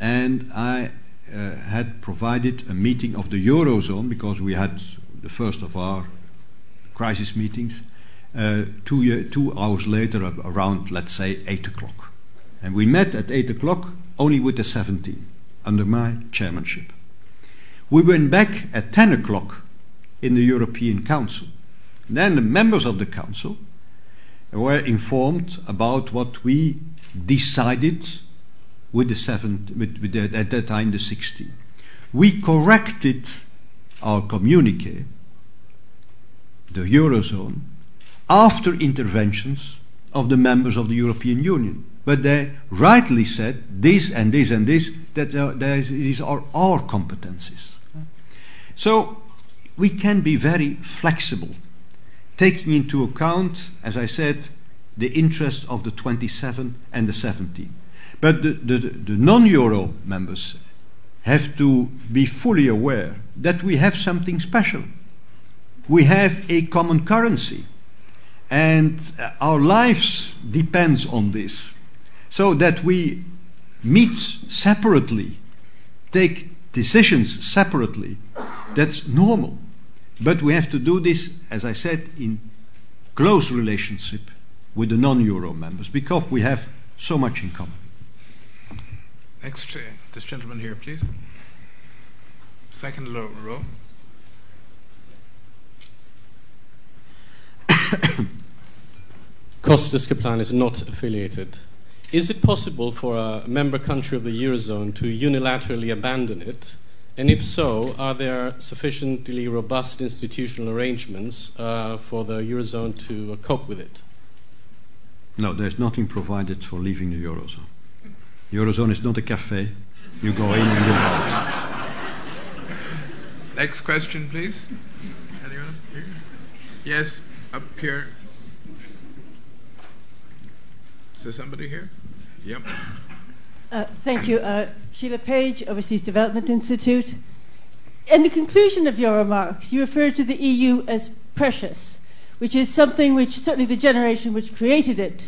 Speaker 2: and I uh, had provided a meeting of the Eurozone because we had the first of our crisis meetings uh, two, two hours later, around, let's say, 8 o'clock. And we met at 8 o'clock only with the 17, under my chairmanship. We went back at 10 o'clock in the European Council. Then the members of the Council were informed about what we decided with the with, with the, at that time the 16. We corrected our communique, the Eurozone, after interventions of the members of the European Union. But they rightly said this and this and this, that uh, these are our competencies. So we can be very flexible, taking into account, as I said, the interests of the 27 and the 17. But the, the, the non Euro members have to be fully aware that we have something special. We have a common currency and uh, our lives depends on this. So that we meet separately, take decisions separately, that's normal. But we have to do this, as I said, in close relationship with the non-euro members because we have so much in common.
Speaker 1: Next, uh, this gentleman here, please. Second row.
Speaker 8: Kostas Kaplan is not affiliated. Is it possible for a member country of the Eurozone to unilaterally abandon it? And if so, are there sufficiently robust institutional arrangements uh, for the Eurozone to uh, cope with it?
Speaker 2: No, there's nothing provided for leaving the Eurozone. Eurozone is not a cafe. You go in and you go out.
Speaker 1: Next question, please. Anyone here? Yes, up here. Is there somebody here? Yep.
Speaker 9: Uh, thank you. Sheila Page, Overseas Development Institute. In the conclusion of your remarks, you referred to the EU as precious, which is something which certainly the generation which created it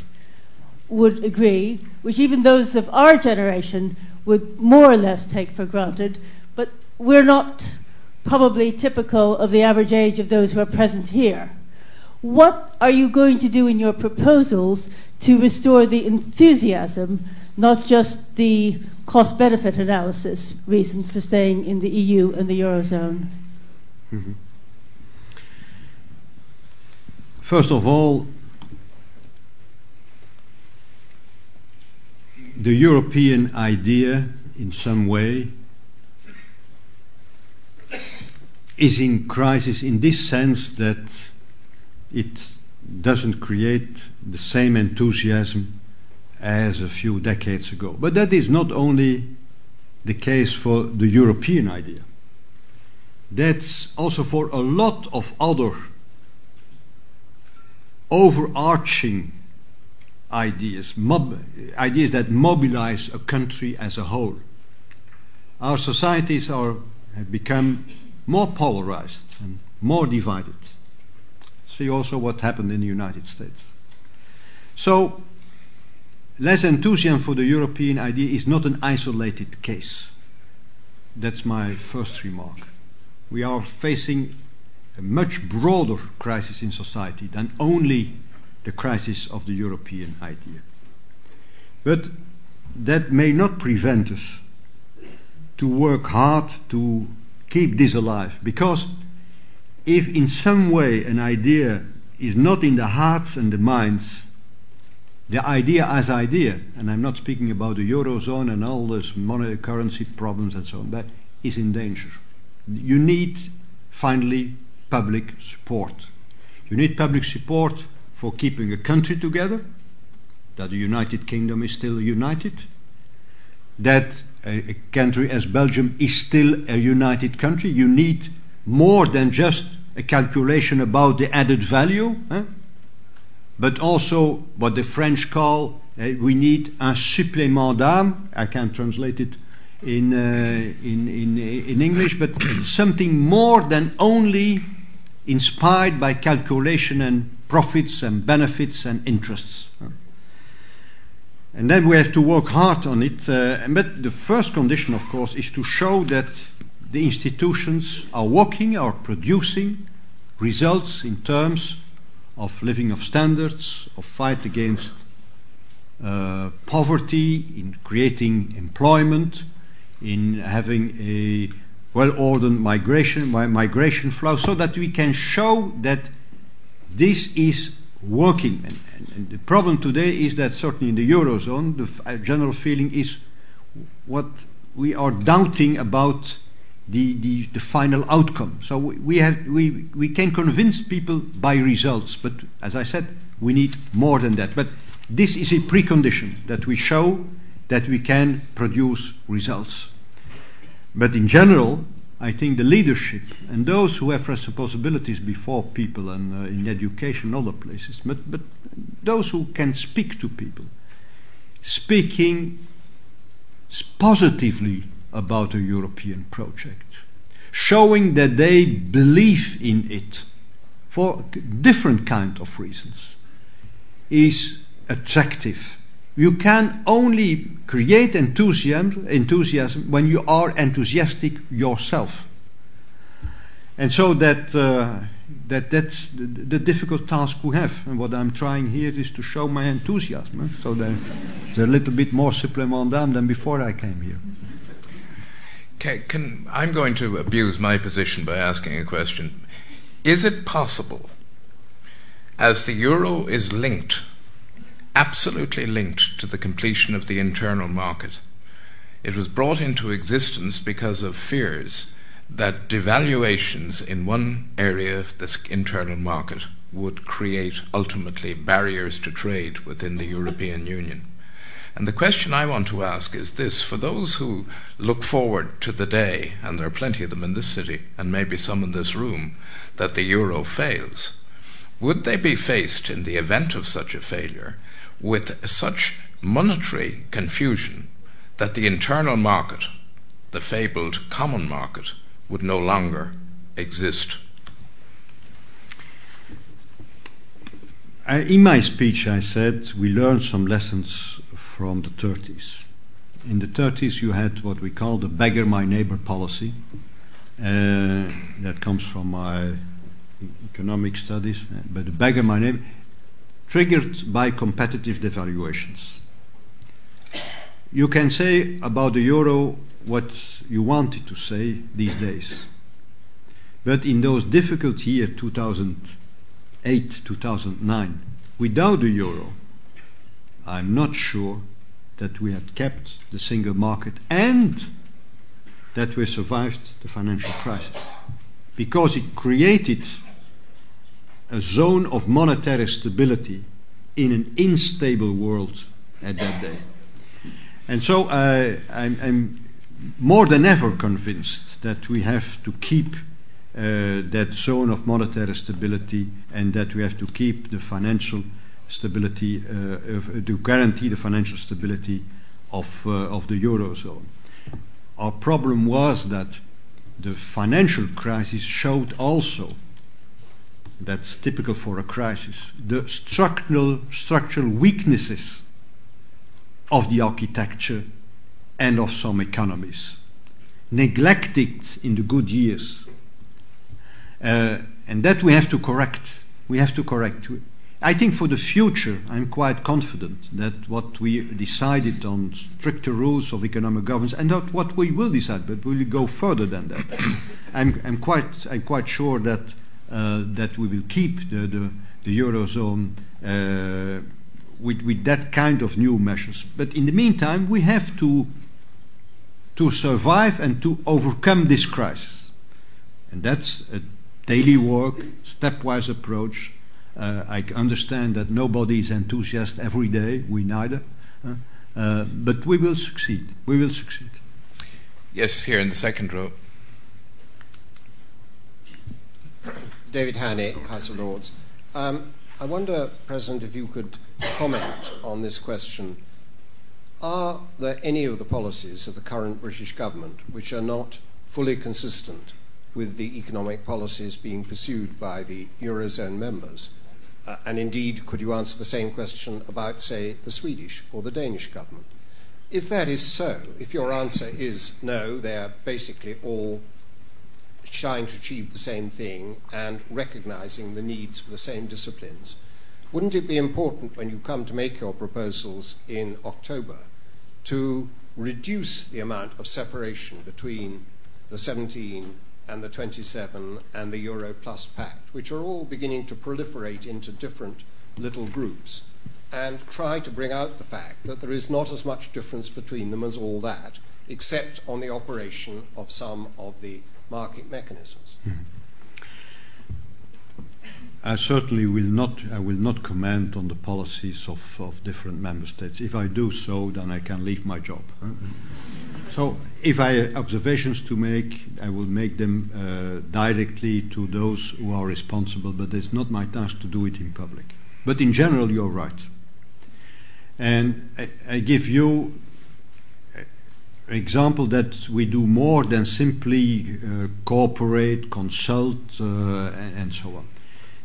Speaker 9: would agree, which even those of our generation would more or less take for granted, but we're not probably typical of the average age of those who are present here. What are you going to do in your proposals to restore the enthusiasm, not just the cost benefit analysis reasons for staying in the EU and the Eurozone? Mm-hmm.
Speaker 2: First of all, the European idea, in some way, is in crisis in this sense that it doesn't create the same enthusiasm as a few decades ago. But that is not only the case for the European idea. That's also for a lot of other overarching ideas, mob, ideas that mobilize a country as a whole. Our societies are, have become more polarized and more divided. See also what happened in the United States. So, less enthusiasm for the European idea is not an isolated case. That's my first remark. We are facing a much broader crisis in society than only the crisis of the European idea. But that may not prevent us to work hard to keep this alive because if in some way an idea is not in the hearts and the minds the idea as idea, and I'm not speaking about the Eurozone and all those monetary currency problems and so on, that is in danger. You need, finally, public support. You need public support for keeping a country together, that the United Kingdom is still united, that a, country as Belgium is still a united country. You need more than just a calculation about the added value. Huh? But also what the French call uh, we need un supplément d'âme. I can't translate it in, uh, in, in, in English, but something more than only inspired by calculation and profits and benefits and interests. And then we have to work hard on it. Uh, but the first condition, of course, is to show that the institutions are working, are producing results in terms of living of standards, of fight against uh, poverty, in creating employment, in having a well-ordered migration, migration flow, so that we can show that this is working. And, and, and, the problem today is that certainly in the eurozone, the f- general feeling is what we are doubting about the, the, the final outcome. So we, we, have, we, we can convince people by results, but as I said, we need more than that. But this is a precondition that we show that we can produce results. But in general, I think the leadership and those who have responsibilities before people and uh, in education other places, but, but those who can speak to people, speaking positively about a European project, showing that they believe in it for different kind of reasons, is attractive. You can only create enthusiasm, enthusiasm when you are enthusiastic yourself. And so that, uh, that that's the, the, difficult task we have. And what I'm trying here is to show my enthusiasm. So there's a little bit more supplement than before I came here.
Speaker 1: I'm going to abuse my position by asking a question. Is it possible, as the euro is linked, absolutely linked to the completion of the internal market, it was brought into existence because of fears that devaluations in one area of this internal market would create ultimately barriers to trade within the European Union. And the question I want to ask is this for those who look forward to the day, and there are plenty of them in this city, and maybe some in this room, that the euro fails, would they be faced, in the event of such a failure, with such monetary confusion that the internal market, the fabled common market, would no longer exist?
Speaker 2: in my speech, I said we learned some lessons from the 30s. In the 30s, you had what we call the beggar my neighbor policy. Uh, that comes from my economic studies, uh, but the beggar my neighbor, triggered by competitive devaluations. You can say about the euro what you wanted to say these days. But in those difficult years, 2008, 2009, without the euro, I'm not sure that we had kept the single market and that we survived the financial crisis because it created a zone of monetary stability in an unstable world at that day. And so uh, I'm, I'm, more than ever convinced that we have to keep uh, that zone of monetary stability and that we have to keep the financial stability, uh, to guarantee the financial stability of, uh, of the Eurozone. Our problem was that the financial crisis showed also that's typical for a crisis the structural, structural weaknesses of the architecture and of some economies, neglected in the good years. Uh, and that we have to correct. We have to correct. I think for the future, I'm quite confident that what we decided on stricter rules of economic governance, and not what we will decide, but we will go further than that. I'm, I'm, quite, I'm quite sure that, uh, that we will keep the, the, the Eurozone uh, with, with that kind of new measures. But in the meantime, we have to, to survive and to overcome this crisis. And that's a daily work, stepwise approach. Uh, I understand that nobody is enthusiastic every day, we neither. Uh, uh, but we will succeed. We will succeed.
Speaker 1: Yes, here in the second row.
Speaker 10: David Hannay, House of Lords. Um, I wonder, President, if you could comment on this question. Are there any of the policies of the current British government which are not fully consistent with the economic policies being pursued by the Eurozone members? Uh, and indeed, could you answer the same question about, say, the Swedish or the Danish government? If that is so, if your answer is no, they're basically all trying to achieve the same thing and recognizing the needs for the same disciplines. Wouldn't it be important when you come to make your proposals in October to reduce the amount of separation between the 17 and the 27 and the Euro Plus Pact, which are all beginning to proliferate into different little groups, and try to bring out the fact that there is not as much difference between them as all that, except on the operation of some of the market mechanisms. Mm-hmm.
Speaker 2: I certainly will not. I will not comment on the policies of, of different member states. If I do so, then I can leave my job. So, if I have observations to make, I will make them uh, directly to those who are responsible. But it's not my task to do it in public. But in general, you're right. And I, I give you an example that we do more than simply uh, cooperate, consult, uh, and, and, so on.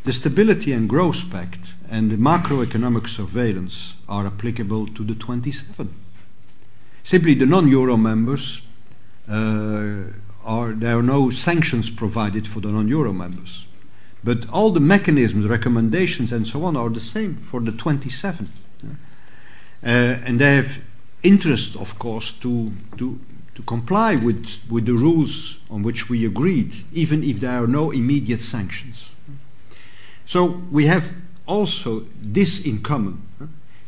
Speaker 2: The Stability and Growth Pact and the macroeconomic surveillance are applicable to the 27. Simply, the non-euro members uh, are there are no sanctions provided for the non-euro members, but all the mechanisms, recommendations, and so on are the same for the 27, uh, and they have interest, of course, to, to, to comply with, with the rules on which we agreed, even if there are no immediate sanctions. So we have also this in common.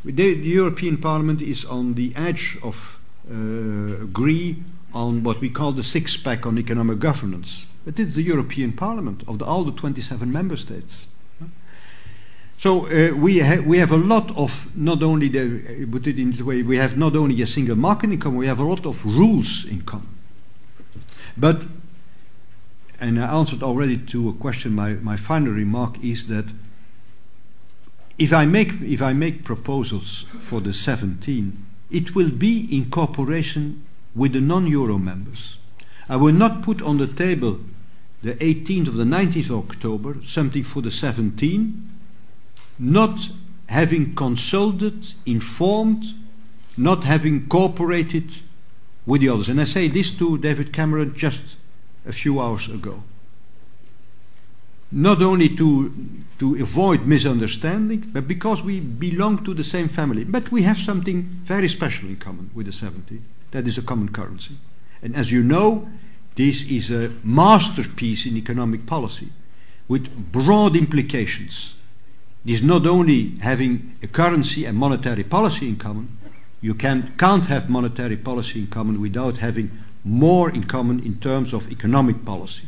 Speaker 2: The, European Parliament is on the edge of agree on what we call the six pack on economic governance. It's the European Parliament of the, all the 27 member states. So uh, we, ha- we have a lot of not only the uh, put it in this way we have not only a single market in common we have a lot of rules in common. But and I answered already to a question. My, my final remark is that if I make if I make proposals for the 17, it will be in cooperation with the non-euro members. I will not put on the table the 18th or the 19th of October something for the 17th, not having consulted, informed, not having cooperated with the others. And I say this to David Cameron just a few hours ago. Not only to, to avoid misunderstanding, but because we belong to the same family. But we have something very special in common with the 70. That is a common currency. And as you know, this is a masterpiece in economic policy with broad implications it is not only having a currency and monetary policy in common, you can, can't have monetary policy in common without having more in common in terms of economic policy.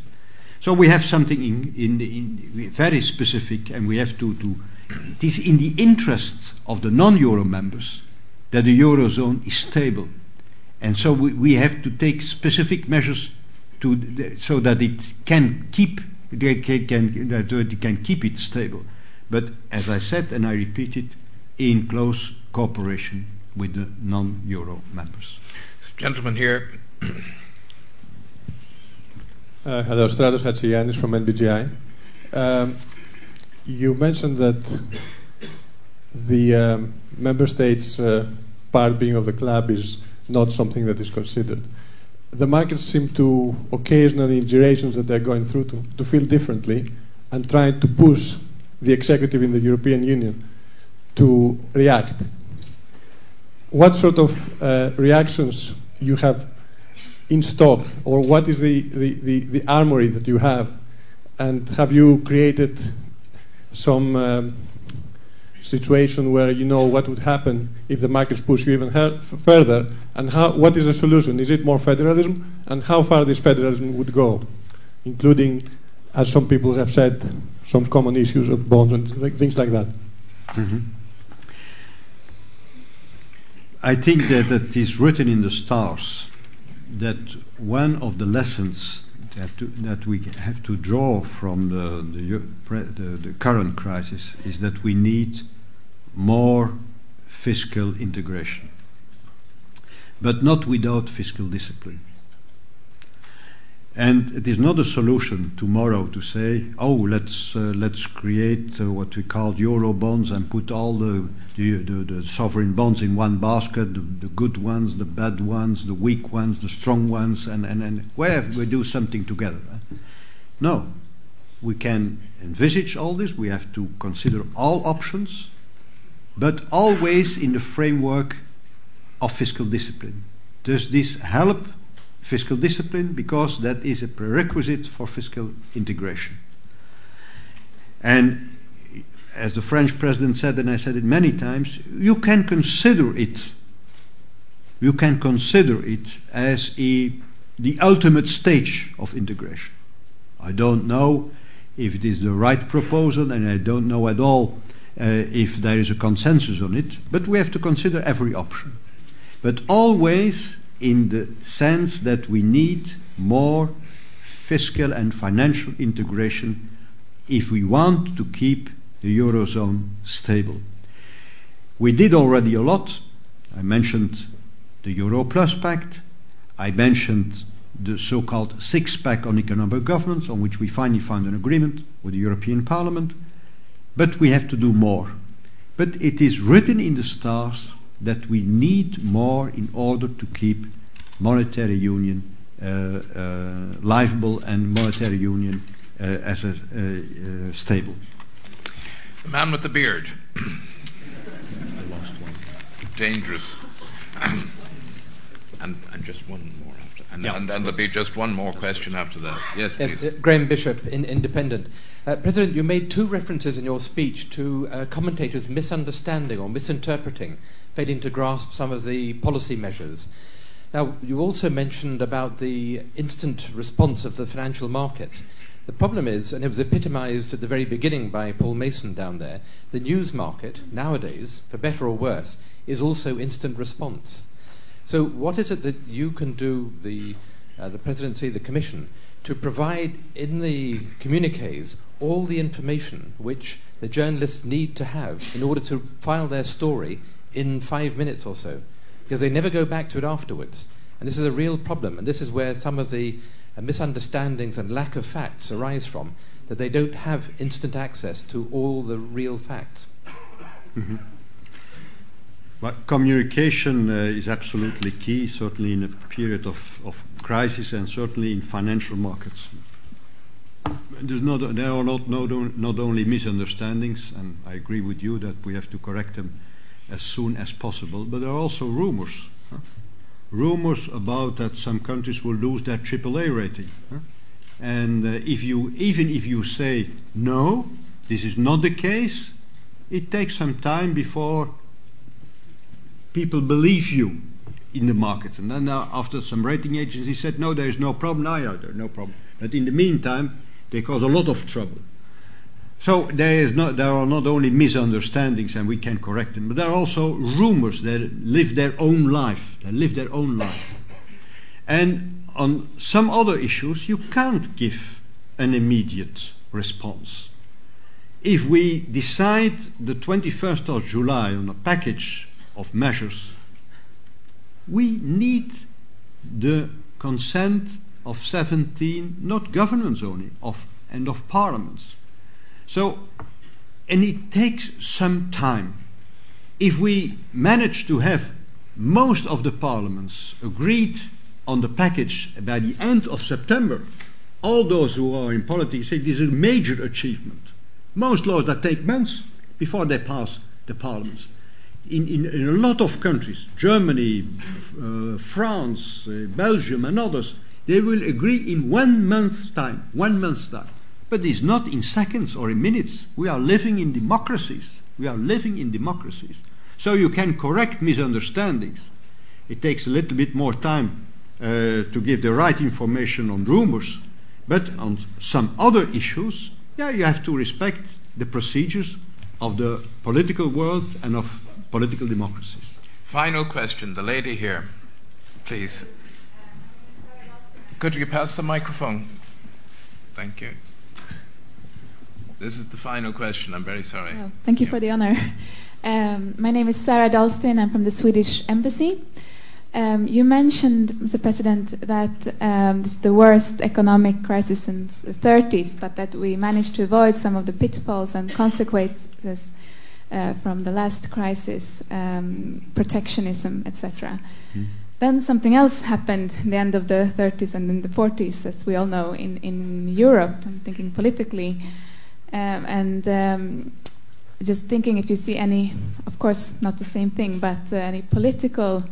Speaker 2: So we have something in, in, in very specific, and we have to, to. It is in the interest of the non-euro members that the eurozone is stable, and so we, we have to take specific measures to the, so that it can keep can, can, that it can keep it stable. But as I said, and I repeat it, in close cooperation with the non-euro members.
Speaker 1: Gentleman here.
Speaker 11: Uh, hello, Stratos Hatziyanis from NBGI. Um, you mentioned that the um, member states uh, part being of the club is not something that is considered. The markets seem to occasionally, in durations that they're going through, to, to feel differently and trying to push the executive in the European Union to react. What sort of uh, reactions you have in stock, or what is the, the, the, the, armory that you have? And have you created some um, situation where you know what would happen if the markets push you even her- further? And how, what is the solution? Is it more federalism? And how far this federalism would go, including, as some people have said, some common issues of bonds and things like that?
Speaker 2: Mm-hmm. I think that it is written in the stars that one of the lessons that, to, that we have to draw from the, the, the, the current crisis is that we need more fiscal integration, but not without fiscal discipline. And it is not a solution tomorrow to say, oh, let's, uh, let's create uh, what we call euro bonds and put all the, the, the, the sovereign bonds in one basket the, the, good ones, the bad ones, the weak ones, the strong ones, and, and, and where we do something together. No. We can envisage all this, we have to consider all options, but always in the framework of fiscal discipline. Does this help fiscal discipline because that is a prerequisite for fiscal integration. And as the French president said, and I said it many times, you can consider it. You can consider it as a, the ultimate stage of integration. I don't know if it is the right proposal, and I don't know at all uh, if there is a consensus on it, but we have to consider every option. But always in the sense that we need more fiscal and financial integration if we want to keep the Eurozone stable. We did already a lot. I mentioned the Euro Plus Pact. I mentioned the so called six pack on economic governance, on which we finally found an agreement with the European Parliament. But we have to do more. But it is written in the stars that we need more in order to keep monetary union uh, uh, livable and monetary union uh, as a stable.
Speaker 1: The man with the beard. I lost one. Dangerous. and, and just one more after. And, yeah. and, and, there'll be just one more question after that. Yes, please. Yes,
Speaker 12: Graham Bishop, in, Independent. Uh, President, you made two references in your speech to uh, commentators misunderstanding or misinterpreting, failing to grasp some of the policy measures. Now, you also mentioned about the instant response of the financial markets. The problem is, and it was epitomized at the very beginning by Paul Mason down there, the news market nowadays, for better or worse, is also instant response. So, what is it that you can do, the, uh, the presidency, the commission, to provide in the communiques all the information which the journalists need to have in order to file their story in five minutes or so, because they never go back to it afterwards. And this is a real problem, and this is where some of the uh, misunderstandings and lack of facts arise from, that they don't have instant access to all the real facts.
Speaker 2: Mm-hmm. But communication uh, is absolutely key, certainly in a period of, of crisis and certainly in financial markets. Not, there are not, not, not only misunderstandings, and I agree with you that we have to correct them as soon as possible, but there are also rumors. Huh? Rumors about that some countries will lose their AAA rating. Huh? And uh, if you, even if you say, no, this is not the case, it takes some time before people believe you in the market. And then uh, after some rating agencies said, no, there is no problem, now there's no problem. But in the meantime, They cause a lot of trouble. So there, is not, there are not only misunderstandings and we can correct them, but there are also rumors that live their own life. They live their own life. And on some other issues, you can't give an immediate response. If we decide the 21st of July on a package of measures, we need the consent of 17, not governments only, of, and of parliaments. So, and it takes some time. If we manage to have most of the parliaments agreed on the package by the end of September, all those who are in politics say this is a major achievement. Most laws that take months before they pass the parliaments. In, in, in a lot of countries, Germany, uh, France, uh, Belgium, and others, they will agree in one month's time. One month's time. But it's not in seconds or in minutes. We are living in democracies. We are living in democracies. So you can correct misunderstandings. It takes a little bit more time uh, to give the right information on rumors, but on some other issues, yeah, you have to respect the procedures of the political world and of political democracies.
Speaker 1: Final question, the lady here, please. Could you pass the microphone? Thank you. This is the final question. I'm very sorry.
Speaker 13: Oh, thank you yeah. for the honor. Um, my name is Sarah Dahlsten. I'm from the Swedish Embassy. Um, you mentioned, Mr. President, that um, this is the worst economic crisis since the 30s, but that we managed to avoid some of the pitfalls and consequences uh, from the last crisis, um, protectionism, etc. Mm. Then something else happened in the end of the 30s and in the 40s, as we all know, in, in Europe. I'm thinking politically. Um, and um, just thinking if you see any, of course, not the same thing, but uh, any political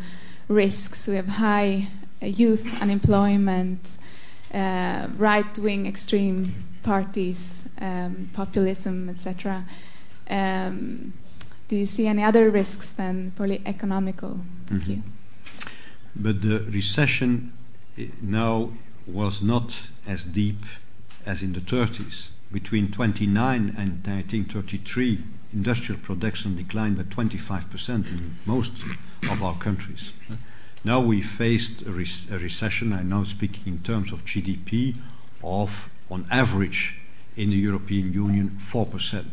Speaker 13: risks. We have high uh, youth unemployment, uh, right wing extreme parties, um, populism, etc. Um, do you see any other risks than purely economical? Thank mm-hmm. you.
Speaker 2: But the recession eh, now was not as deep as in the 30s. Between 29 and 1933, industrial production declined by 25% in most of our countries. Now we faced a, a, recession, I'm now speaking in terms of GDP, of on average in the European Union 4%.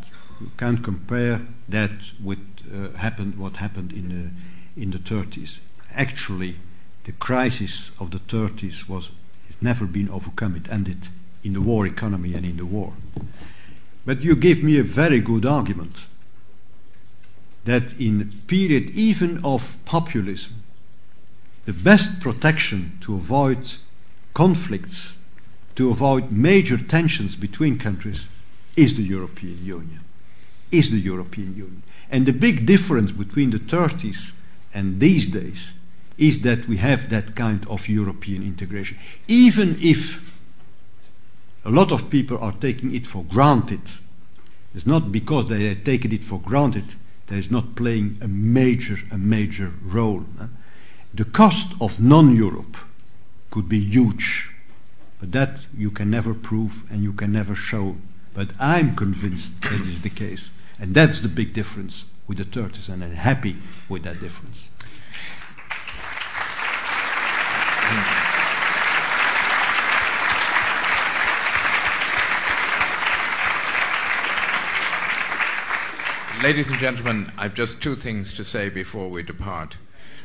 Speaker 2: You can't compare that with uh, happened, what happened in the, in the 30s. Actually, the crisis of the 30s was it's never been overcome. It ended in the war economy and in the war. But you gave me a very good argument that in period even of populism, the best protection to avoid conflicts, to avoid major tensions between countries, is the European Union. Is the European Union. And the big difference between the 30s and these days is that we have that kind of European integration. Even if a lot of people are taking it for granted, it's not because they are taking it for granted, that is not playing a major, a major role. The cost of non-Europe could be huge, but that you can never prove and you can never show. But I'm convinced that is the case, and that's the big difference with the 30s, and I'm happy with that difference.
Speaker 1: Ladies and gentlemen, I've just two things to say before we depart.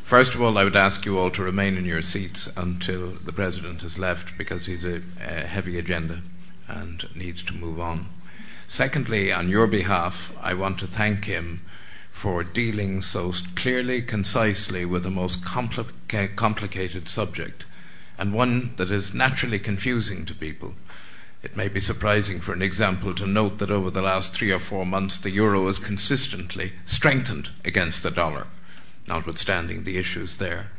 Speaker 1: First of all, I would ask you all to remain in your seats until the President has left because he's a, a heavy agenda and needs to move on. Secondly, on your behalf, I want to thank him for dealing so clearly, concisely with a most complica- complicated subject and one that is naturally confusing to people. It may be surprising, for an example, to note that over the last three or four months the euro has consistently strengthened against the dollar, notwithstanding the issues there.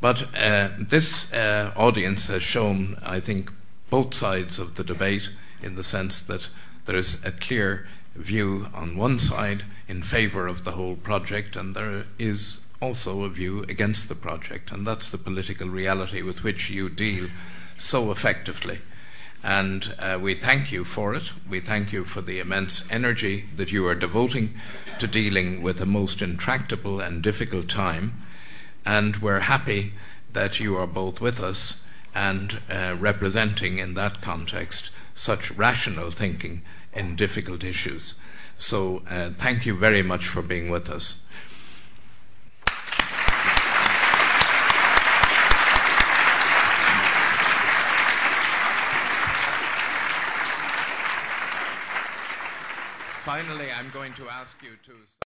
Speaker 1: But uh, this uh, audience has shown, I think, both sides of the debate in the sense that there is a clear view on one side in favour of the whole project, and there is also a view against the project, and that's the political reality with which you deal so effectively. And uh, we thank you for it. We thank you for the immense energy that you are devoting to dealing with a most intractable and difficult time. And we're happy that you are both with us and uh, representing in that context such rational thinking in difficult issues. So, uh, thank you very much for being with us. Finally, I'm going to ask you to.